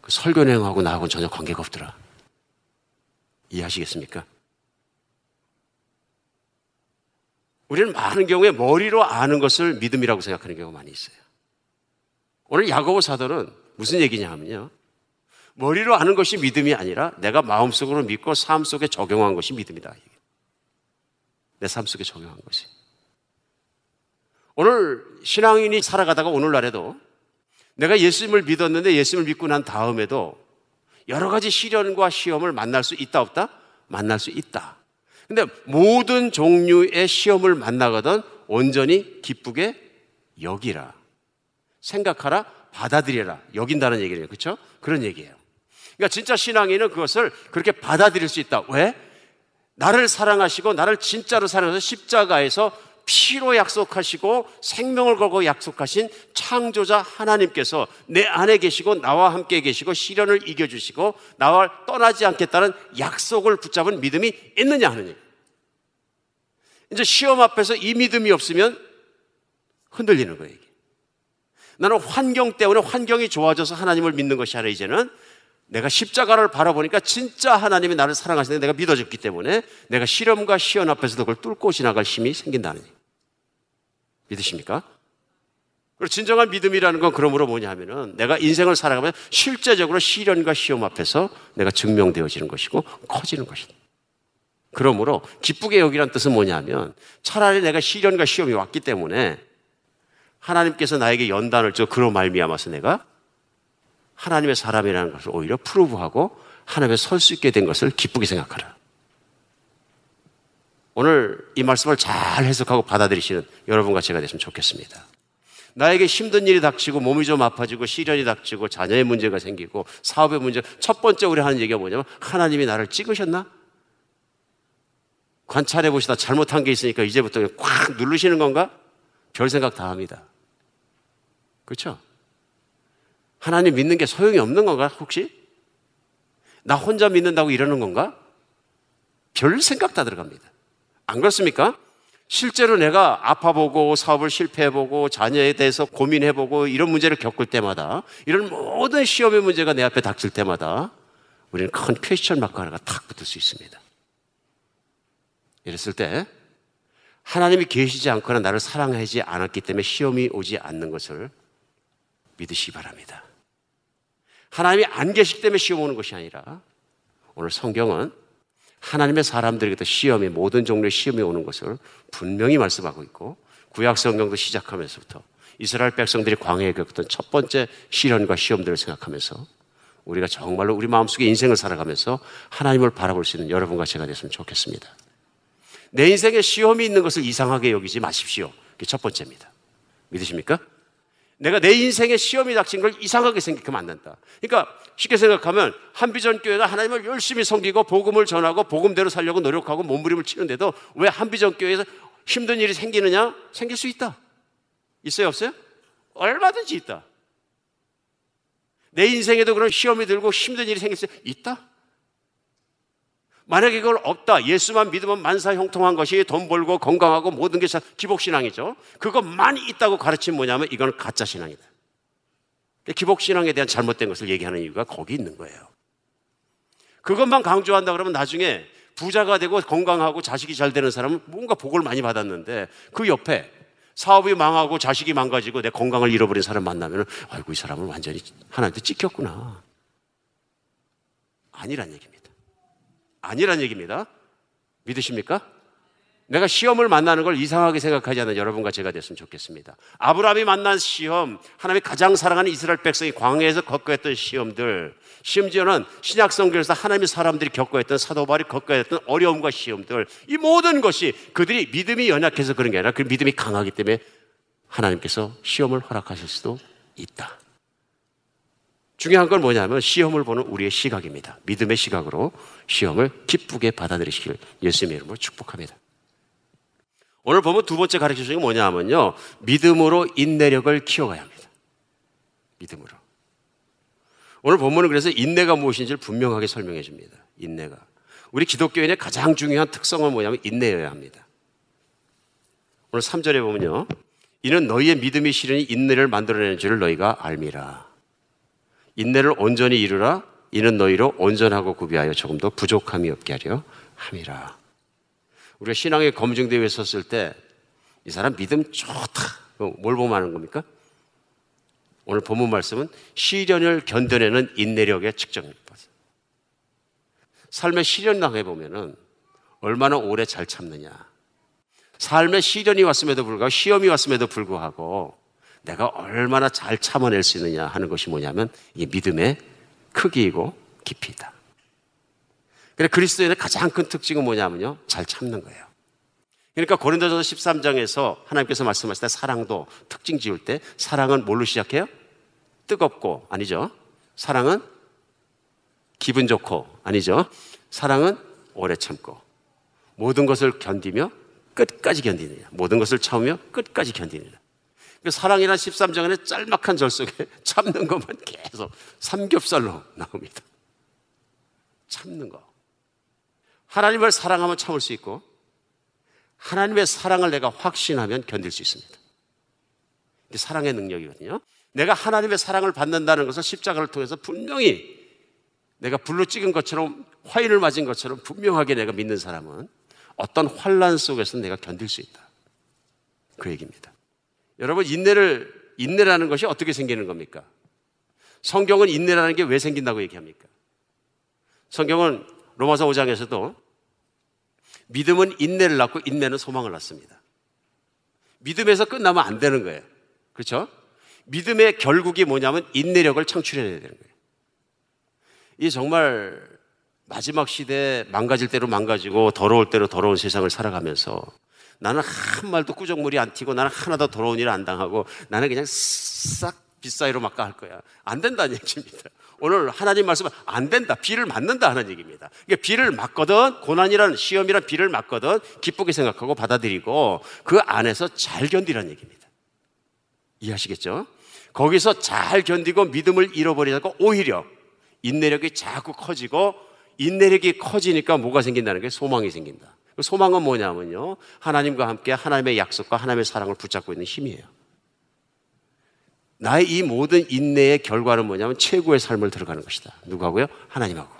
그 설교 내용하고 나하고는 전혀 관계가 없더라. 이해하시겠습니까? 우리는 많은 경우에 머리로 아는 것을 믿음이라고 생각하는 경우가 많이 있어요. 오늘 야고보 사도는 무슨 얘기냐 하면요. 머리로 아는 것이 믿음이 아니라 내가 마음속으로 믿고 삶 속에 적용한 것이 믿음이다. 내 삶 속에 적용한 것이. 오늘 신앙인이 살아가다가 오늘날에도 내가 예수님을 믿었는데 예수님을 믿고 난 다음에도 여러 가지 시련과 시험을 만날 수 있다 없다? 만날 수 있다. 근데 모든 종류의 시험을 만나거든 온전히 기쁘게 여기라. 생각하라, 받아들여라. 여긴다는 얘기예요. 그렇죠? 그런 얘기예요. 그러니까 진짜 신앙인은 그것을 그렇게 받아들일 수 있다. 왜? 나를 사랑하시고 나를 진짜로 사랑해서 십자가에서 피로 약속하시고 생명을 걸고 약속하신 창조자 하나님께서 내 안에 계시고 나와 함께 계시고 시련을 이겨주시고 나와 떠나지 않겠다는 약속을 붙잡은 믿음이 있느냐 얘기. 이제 시험 앞에서 이 믿음이 없으면 흔들리는 거예요. 이게. 나는 환경 때문에 환경이 좋아져서 하나님을 믿는 것이 아니라 이제는 내가 십자가를 바라보니까 진짜 하나님이 나를 사랑하시는데 내가 믿어졌기 때문에 내가 시험과 시연 앞에서도 그걸 뚫고 지나갈 힘이 생긴다는 얘기. 믿으십니까? 그리고 진정한 믿음이라는 건 그러므로 뭐냐 하면은 내가 인생을 살아가면 실제적으로 시련과 시험 앞에서 내가 증명되어지는 것이고 커지는 것이다. 그러므로 기쁘게 여기란 뜻은 뭐냐면 차라리 내가 시련과 시험이 왔기 때문에 하나님께서 나에게 연단을 줘 그로 말미암아서 내가 하나님의 사람이라는 것을 오히려 프로브하고 하나님에 설 수 있게 된 것을 기쁘게 생각하라. 오늘 이 말씀을 잘 해석하고 받아들이시는 여러분과 제가 됐으면 좋겠습니다. 나에게 힘든 일이 닥치고 몸이 좀 아파지고 시련이 닥치고 자녀의 문제가 생기고 사업의 문제. 첫 번째 우리 하는 얘기가 뭐냐면 하나님이 나를 찍으셨나? 관찰해 보시다 잘못한 게 있으니까 이제부터 꽉 누르시는 건가? 별 생각 다 합니다. 그렇죠? 하나님 믿는 게 소용이 없는 건가, 혹시? 나 혼자 믿는다고 이러는 건가? 별 생각 다 들어갑니다. 안 그렇습니까? 실제로 내가 아파보고 사업을 실패해보고 자녀에 대해서 고민해보고 이런 문제를 겪을 때마다 이런 모든 시험의 문제가 내 앞에 닥칠 때마다 우리는 큰 퀘스천 마크 하나가 탁 붙을 수 있습니다. 이랬을 때 하나님이 계시지 않거나 나를 사랑하지 않았기 때문에 시험이 오지 않는 것을 믿으시기 바랍니다. 하나님이 안 계시기 때문에 시험 오는 것이 아니라 오늘 성경은 하나님의 사람들에게도 시험이 모든 종류의 시험이 오는 것을 분명히 말씀하고 있고 구약 성경도 시작하면서부터 이스라엘 백성들이 광해에 겪었던 첫 번째 시련과 시험들을 생각하면서 우리가 정말로 우리 마음속에 인생을 살아가면서 하나님을 바라볼 수 있는 여러분과 제가 됐으면 좋겠습니다. 내 인생에 시험이 있는 것을 이상하게 여기지 마십시오. 그게 첫 번째입니다. 믿으십니까? 내가 내 인생에 시험이 닥친 걸 이상하게 생각하면 안 된다. 그러니까 쉽게 생각하면 한비전 교회가 하나님을 열심히 섬기고 복음을 전하고 복음대로 살려고 노력하고 몸부림을 치는데도 왜 한비전 교회에서 힘든 일이 생기느냐? 생길 수 있다. 있어요, 없어요? 얼마든지 있다. 내 인생에도 그런 시험이 들고 힘든 일이 생길 수 있다. 만약에 그걸 없다. 예수만 믿으면 만사 형통한 것이 돈 벌고 건강하고 모든 게 기복신앙이죠. 그것만 있다고 가르치면 뭐냐면 이건 가짜 신앙이다. 기복신앙에 대한 잘못된 것을 얘기하는 이유가 거기 있는 거예요. 그것만 강조한다 그러면 나중에 부자가 되고 건강하고 자식이 잘 되는 사람은 뭔가 복을 많이 받았는데 그 옆에 사업이 망하고 자식이 망가지고 내 건강을 잃어버린 사람 만나면 아이고 이 사람은 완전히 하나한테 찍혔구나. 아니란 얘기입니다. 아니란 얘기입니다. 믿으십니까? 내가 시험을 만나는 걸 이상하게 생각하지 않는 여러분과 제가 됐으면 좋겠습니다. 아브라함이 만난 시험, 하나님이 가장 사랑하는 이스라엘 백성이 광해에서 겪어야 했던 시험들, 심지어는 신약 성경에서 하나님의 사람들이 겪어야 했던 사도바리 겪어야 했던 어려움과 시험들, 이 모든 것이 그들이 믿음이 연약해서 그런 게 아니라 그 믿음이 강하기 때문에 하나님께서 시험을 허락하실 수도 있다. 중요한 건 뭐냐면 시험을 보는 우리의 시각입니다. 믿음의 시각으로 시험을 기쁘게 받아들이시길 예수님의 이름으로 축복합니다. 오늘 보면 두 번째 가르쳐 주는 게 뭐냐 하면요. 믿음으로 인내력을 키워가야 합니다. 믿음으로. 오늘 본문은 그래서 인내가 무엇인지를 분명하게 설명해 줍니다. 인내가. 우리 기독교인의 가장 중요한 특성은 뭐냐면 인내여야 합니다. 오늘 3절에 보면요. 이는 너희의 믿음이 실현이 인내를 만들어내는 줄을 너희가 알미라. 인내를 온전히 이루라 이는 너희로 온전하고 구비하여 조금 더 부족함이 없게 하려 함이라. 우리가 신앙의 검증대회에 섰을 때 이 사람 믿음 좋다. 뭘 보면 하는 겁니까? 오늘 본문 말씀은 시련을 견뎌내는 인내력의 측정입니다. 삶의 시련 당해 보면은 얼마나 오래 잘 참느냐. 삶의 시련이 왔음에도 불구하고 시험이 왔음에도 불구하고 내가 얼마나 잘 참아낼 수 있느냐 하는 것이 뭐냐면 이게 믿음의 크기이고 깊이다. 그래 그리스도인의 가장 큰 특징은 뭐냐면요. 잘 참는 거예요. 그러니까 고린도전서 13장에서 하나님께서 말씀하실 때 사랑도 특징 지을 때 사랑은 뭘로 시작해요? 뜨겁고 아니죠. 사랑은 기분 좋고 아니죠. 사랑은 오래 참고 모든 것을 견디며 끝까지 견디느냐. 모든 것을 참으며 끝까지 견디느냐. 그 사랑이란 13장의 짤막한 절 속에 참는 것만 계속 삼겹살로 나옵니다. 참는 거. 하나님을 사랑하면 참을 수 있고, 하나님의 사랑을 내가 확신하면 견딜 수 있습니다. 이게 사랑의 능력이거든요. 내가 하나님의 사랑을 받는다는 것을 십자가를 통해서 분명히 내가 불로 찍은 것처럼 화인을 맞은 것처럼 분명하게 내가 믿는 사람은 어떤 환란 속에서 내가 견딜 수 있다. 그 얘기입니다. 여러분 인내를 인내라는 것이 어떻게 생기는 겁니까? 성경은 인내라는 게 왜 생긴다고 얘기합니까? 성경은 로마서 5장에서도 믿음은 인내를 낳고 인내는 소망을 낳습니다. 믿음에서 끝나면 안 되는 거예요. 그렇죠? 믿음의 결국이 뭐냐면 인내력을 창출해내야 되는 거예요. 이 정말 마지막 시대 망가질 대로 망가지고 더러울 대로 더러운 세상을 살아가면서 나는 한 말도 꾸정물이 안 튀고 나는 하나도 더러운 일 안 당하고 나는 그냥 싹 빗사이로 막가 할 거야. 안 된다는 얘기입니다. 오늘 하나님 말씀은 안 된다. 비를 맞는다 하는 얘기입니다. 그러니까 비를 맞거든, 고난이란 시험이란 비를 맞거든, 기쁘게 생각하고 받아들이고 그 안에서 잘 견디라는 얘기입니다. 이해하시겠죠? 거기서 잘 견디고 믿음을 잃어버리다가 오히려 인내력이 자꾸 커지고 인내력이 커지니까 뭐가 생긴다는 게 소망이 생긴다. 그 소망은 뭐냐면요. 하나님과 함께 하나님의 약속과 하나님의 사랑을 붙잡고 있는 힘이에요. 나의 이 모든 인내의 결과는 뭐냐면 최고의 삶을 들어가는 것이다. 누구하고요? 하나님하고.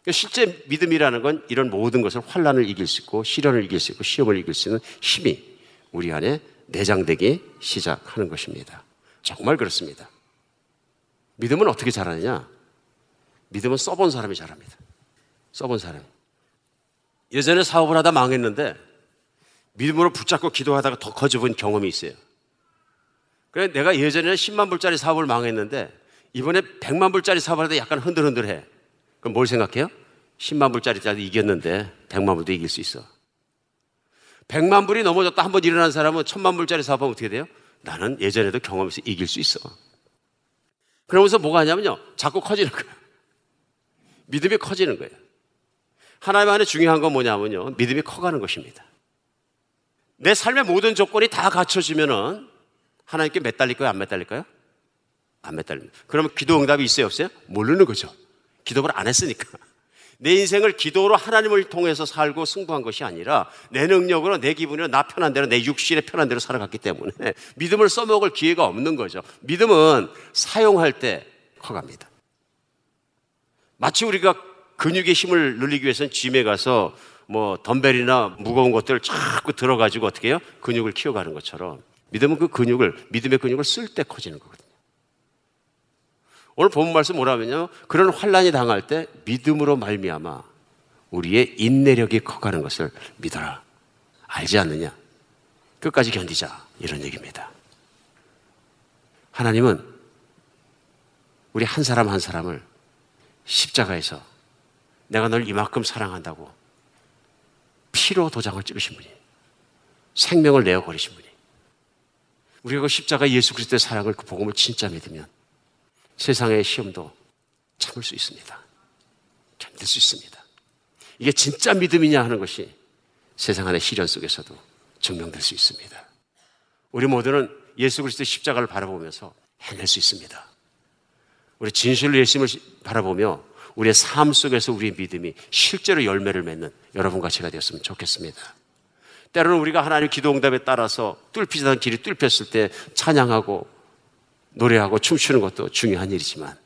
그러니까 실제 믿음이라는 건 이런 모든 것을 환란을 이길 수 있고 시련을 이길 수 있고 시험을 이길 수 있는 힘이 우리 안에 내장되기 시작하는 것입니다. 정말 그렇습니다. 믿음은 어떻게 잘하느냐? 믿음은 써본 사람이 잘합니다. 써본 사람. 예전에 사업을 하다 망했는데 믿음으로 붙잡고 기도하다가 더 커져본 경험이 있어요. 그래 내가 예전에는 10만 불짜리 사업을 망했는데 이번에 100만 불짜리 사업을 하다 약간 흔들흔들해. 그럼 뭘 생각해요? 10만 불짜리짜리 이겼는데 100만 불도 이길 수 있어. 100만 불이 넘어졌다 한 번 일어난 사람은 1000만 불짜리 사업하면 어떻게 돼요? 나는 예전에도 경험해서 이길 수 있어. 그러면서 뭐가 하냐면요. 자꾸 커지는 거예요. 믿음이 커지는 거예요. 하나님 안에 중요한 건 뭐냐면요. 믿음이 커가는 것입니다. 내 삶의 모든 조건이 다 갖춰지면은 하나님께 매달릴 까요 안 매달릴까요? 안 매달립니다. 그러면 기도 응답이 있어요, 없어요? 모르는 거죠. 기도를 안 했으니까. 내 인생을 기도로 하나님을 통해서 살고 승부한 것이 아니라 내 능력으로 내 기분으로 나 편한 대로 내 육신의 편한 대로 살아갔기 때문에 믿음을 써먹을 기회가 없는 거죠. 믿음은 사용할 때 커갑니다. 마치 우리가 근육의 힘을 늘리기 위해서는 짐에 가서 뭐 덤벨이나 무거운 것들을 자꾸 들어가지고 어떻게 해요? 근육을 키워가는 것처럼 믿음은 그 근육을 믿음의 근육을 쓸 때 커지는 거거든요. 오늘 본 말씀 뭐라면요? 그런 환란이 당할 때 믿음으로 말미암아 우리의 인내력이 커가는 것을 믿어라. 알지 않느냐? 끝까지 견디자. 이런 얘기입니다. 하나님은 우리 한 사람 한 사람을 십자가에서 내가 널 이만큼 사랑한다고 피로 도장을 찍으신 분이 생명을 내어 버리신 분이 우리가 그 십자가 예수 그리스도의 사랑을 그 복음을 진짜 믿으면 세상의 시험도 참을 수 있습니다. 견딜 수 있습니다. 이게 진짜 믿음이냐 하는 것이 세상 안의 시련 속에서도 증명될 수 있습니다. 우리 모두는 예수 그리스도의 십자가를 바라보면서 해낼 수 있습니다. 우리 진실로 예수님을 바라보며 우리의 삶 속에서 우리의 믿음이 실제로 열매를 맺는 여러분과 제가 되었으면 좋겠습니다. 때로는 우리가 하나님 기도 응답에 따라서 않은 길이 뚫혔을 때 찬양하고 노래하고 춤추는 것도 중요한 일이지만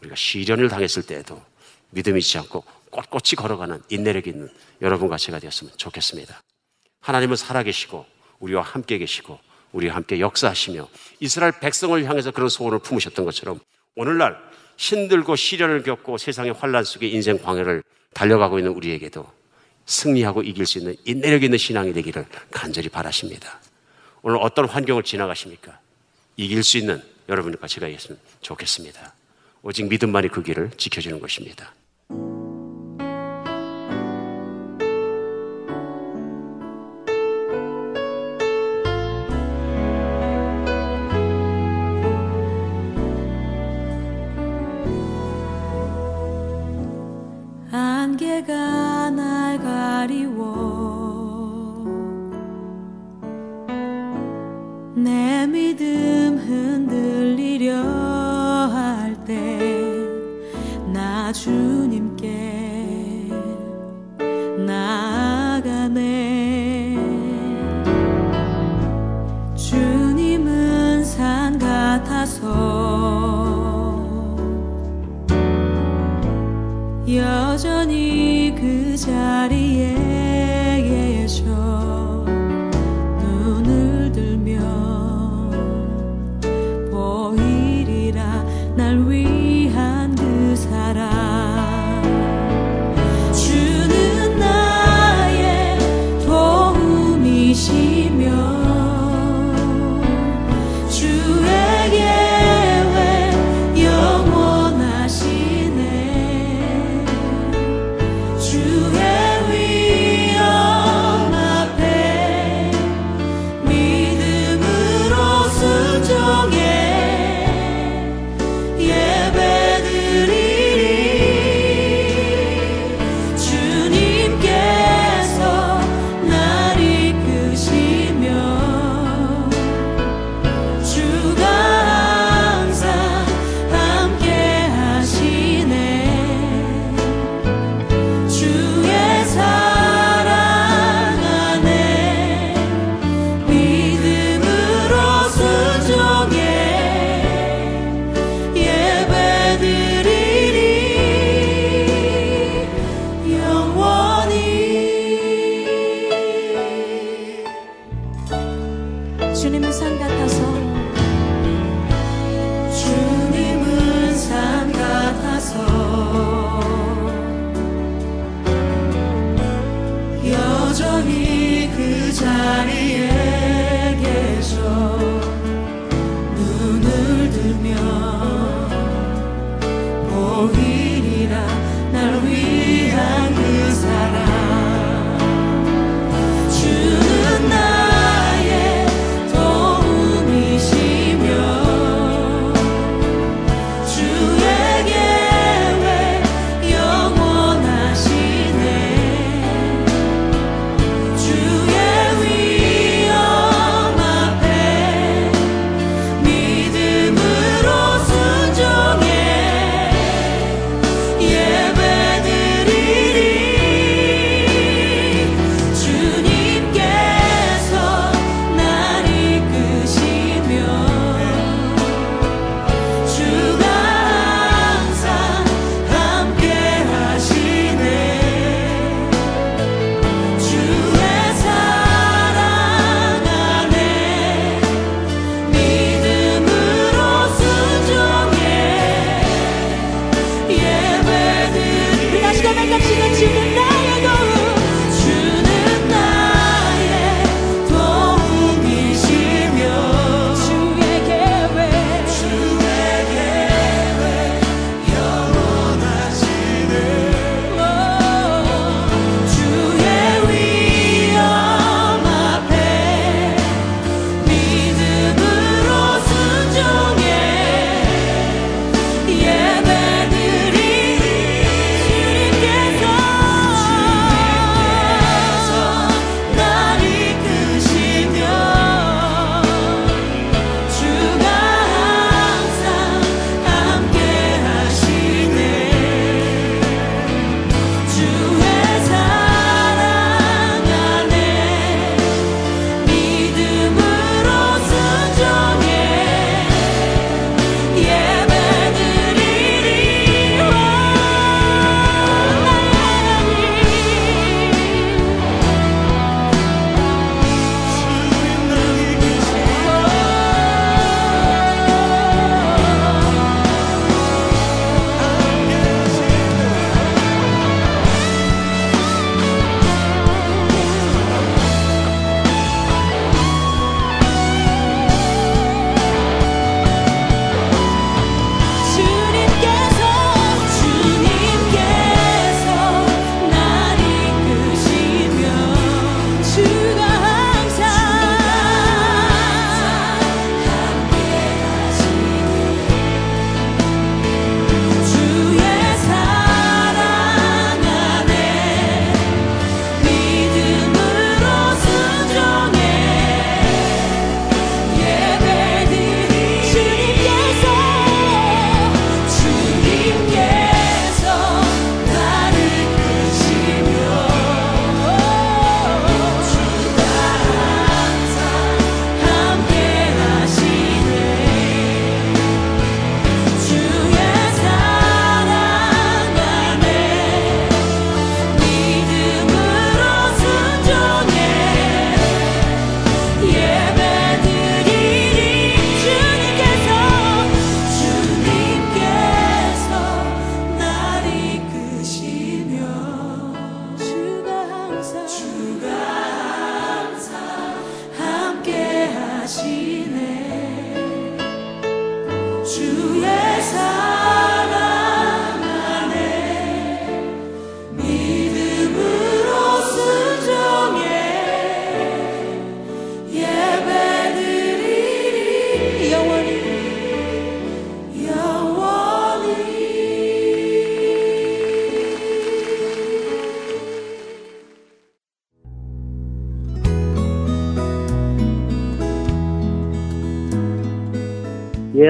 우리가 시련을 당했을 때에도 믿음이 있지 않고 꼿꼿이 걸어가는 인내력 있는 여러분과 제가 되었으면 좋겠습니다. 하나님은 살아계시고 우리와 함께 계시고 우리와 함께 역사하시며 이스라엘 백성을 향해서 그런 소원을 품으셨던 것처럼 오늘날 힘들고 시련을 겪고 세상의 환란 속에 인생 광야를 달려가고 있는 우리에게도 승리하고 이길 수 있는 인내력 있는 신앙이 되기를 간절히 바라십니다. 오늘 어떤 환경을 지나가십니까? 이길 수 있는 여러분과 제가 있으면 좋겠습니다. 오직 믿음만이 그 길을 지켜주는 것입니다. 자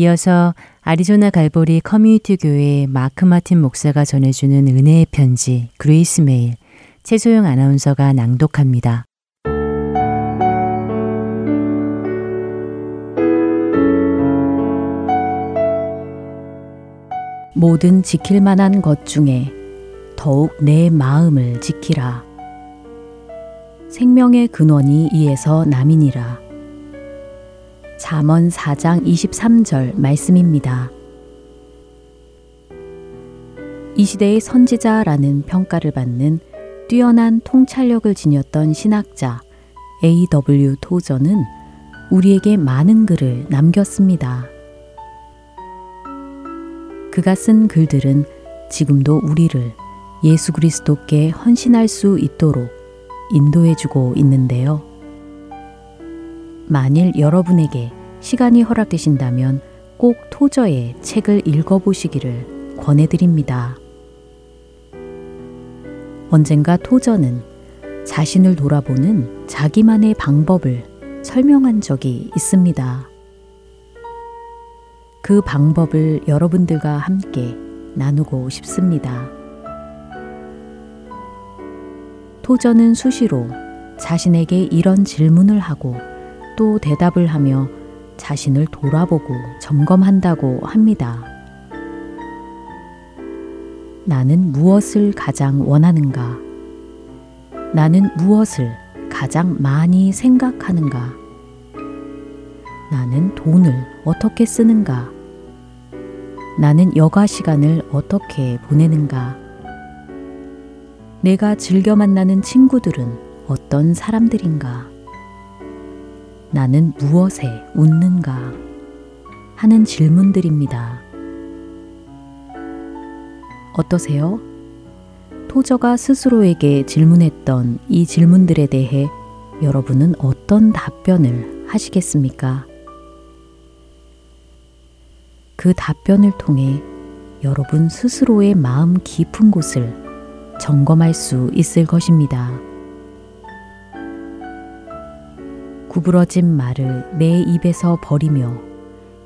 이어서 아리조나 갈보리 커뮤니티 교회 마크 마틴 목사가 전해주는 은혜의 편지 Grace Mail 최소영 아나운서가 낭독합니다. 모든 지킬 만한 것 중에 더욱 네 마음을 지키라. 생명의 근원이 이에서 남이니라. 잠언 4장 23절 말씀입니다. 이 시대의 선지자라는 평가를 받는 뛰어난 통찰력을 지녔던 신학자 A.W. 토저는 우리에게 많은 글을 남겼습니다. 그가 쓴 글들은 지금도 우리를 예수 그리스도께 헌신할 수 있도록 인도해주고 있는데요. 만일 여러분에게 시간이 허락되신다면 꼭 토저의 책을 읽어보시기를 권해드립니다. 언젠가 토저는 자신을 돌아보는 자기만의 방법을 설명한 적이 있습니다. 그 방법을 여러분들과 함께 나누고 싶습니다. 토저는 수시로 자신에게 이런 질문을 하고 또 대답을 하며 자신을 돌아보고 점검한다고 합니다. 나는 무엇을 가장 원하는가? 나는 무엇을 가장 많이 생각하는가? 나는 돈을 어떻게 쓰는가? 나는 여가 시간을 어떻게 보내는가? 내가 즐겨 만나는 친구들은 어떤 사람들인가? 나는 무엇에 웃는가? 하는 질문들입니다. 어떠세요? 토저가 스스로에게 질문했던 이 질문들에 대해 여러분은 어떤 답변을 하시겠습니까? 그 답변을 통해 여러분 스스로의 마음 깊은 곳을 점검할 수 있을 것입니다. 구부러진 말을 내 입에서 버리며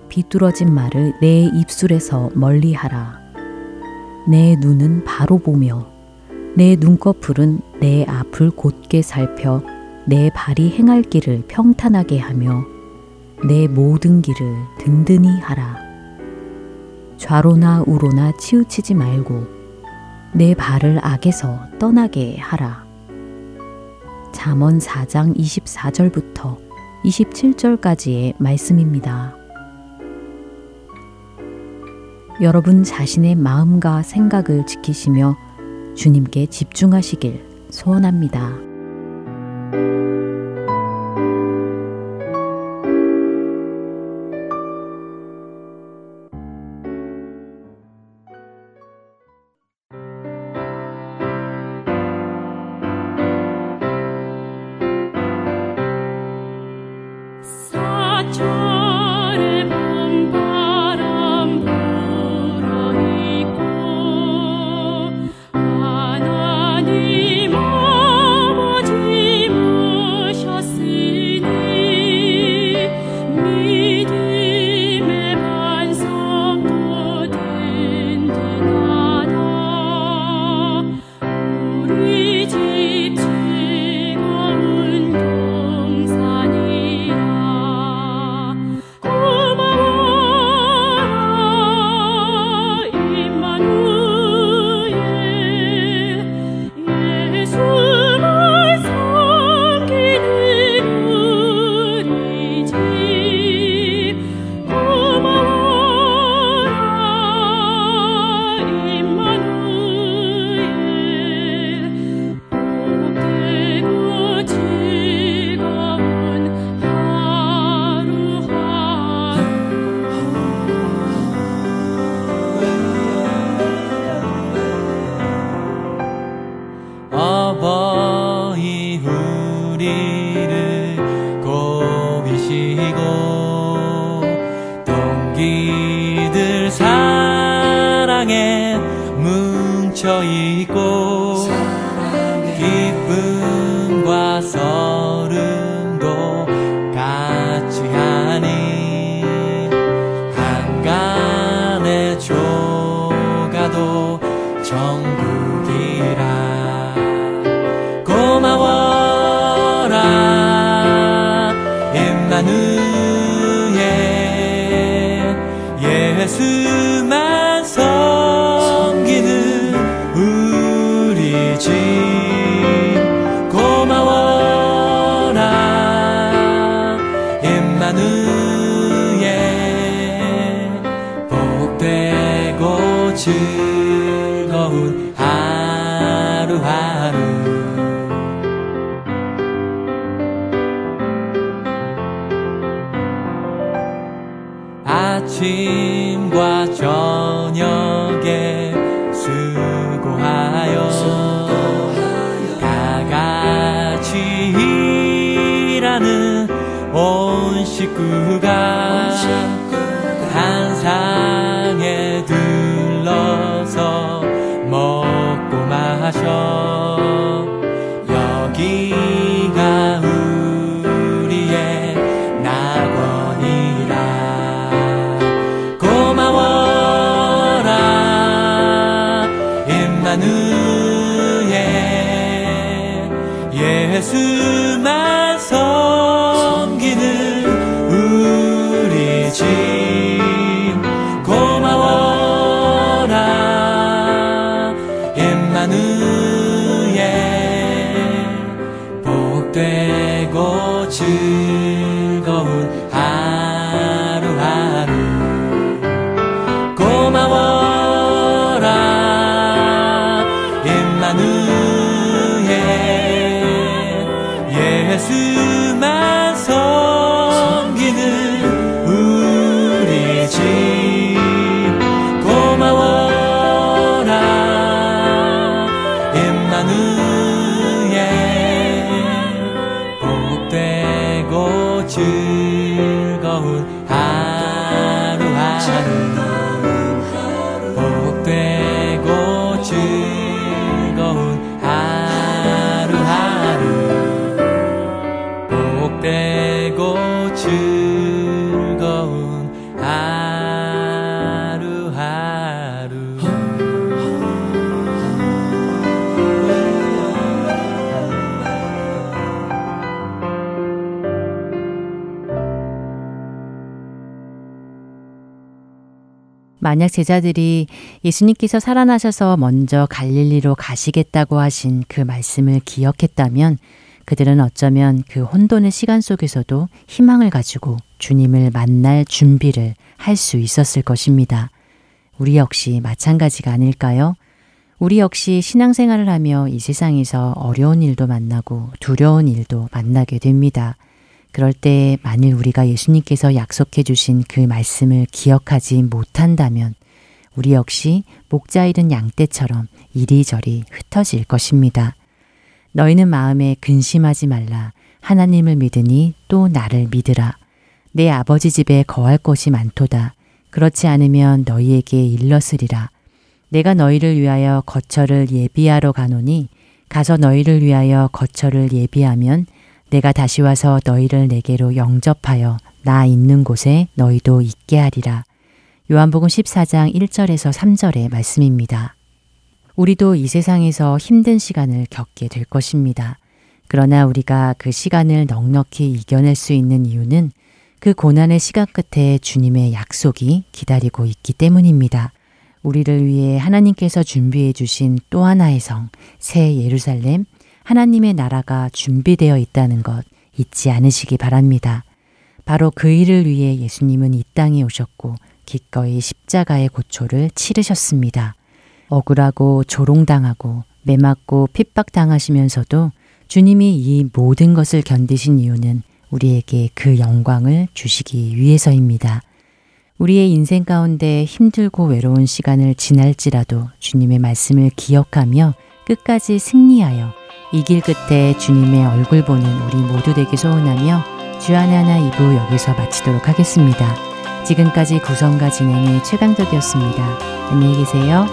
비뚤어진 말을 내 입술에서 멀리하라. 내 눈은 바로 보며 내 눈꺼풀은 내 앞을 곧게 살펴 내 발이 행할 길을 평탄하게 하며 내 모든 길을 든든히 하라. 좌로나 우로나 치우치지 말고 내 발을 악에서 떠나게 하라. 잠언 4장 24절부터 27절까지의 말씀입니다. 여러분 자신의 마음과 생각을 지키시며 주님께 집중하시길 소원합니다. 사랑에 뭉쳐 있고 온 만약 제자들이 예수님께서 살아나셔서 먼저 갈릴리로 가시겠다고 하신 그 말씀을 기억했다면 그들은 어쩌면 그 혼돈의 시간 속에서도 희망을 가지고 주님을 만날 준비를 할 수 있었을 것입니다. 우리 역시 마찬가지가 아닐까요? 우리 역시 신앙생활을 하며 이 세상에서 어려운 일도 만나고 두려운 일도 만나게 됩니다. 그럴 때 만일 우리가 예수님께서 약속해 주신 그 말씀을 기억하지 못한다면 우리 역시 목자 잃은 양떼처럼 이리저리 흩어질 것입니다. 너희는 마음에 근심하지 말라. 하나님을 믿으니 또 나를 믿으라. 내 아버지 집에 거할 곳이 많도다. 그렇지 않으면 너희에게 일렀으리라. 내가 너희를 위하여 거처를 예비하러 가노니 가서 너희를 위하여 거처를 예비하면 내가 다시 와서 너희를 내게로 영접하여 나 있는 곳에 너희도 있게 하리라. 요한복음 14장 1절에서 3절의 말씀입니다. 우리도 이 세상에서 힘든 시간을 겪게 될 것입니다. 그러나 우리가 그 시간을 넉넉히 이겨낼 수 있는 이유는 그 고난의 시간 끝에 주님의 약속이 기다리고 있기 때문입니다. 우리를 위해 하나님께서 준비해 주신 또 하나의 성, 새 예루살렘, 하나님의 나라가 준비되어 있다는 것 잊지 않으시기 바랍니다. 바로 그 일을 위해 예수님은 이 땅에 오셨고 기꺼이 십자가의 고초를 치르셨습니다. 억울하고 조롱당하고 매맞고 핍박당하시면서도 주님이 이 모든 것을 견디신 이유는 우리에게 그 영광을 주시기 위해서입니다. 우리의 인생 가운데 힘들고 외로운 시간을 지날지라도 주님의 말씀을 기억하며 끝까지 승리하여 이 길 끝에 주님의 얼굴 보는 우리 모두 되기 소원하며 주안의 하나 2부 여기서 마치도록 하겠습니다. 지금까지 구성과 진행의 최강덕이었습니다. 안녕히 계세요.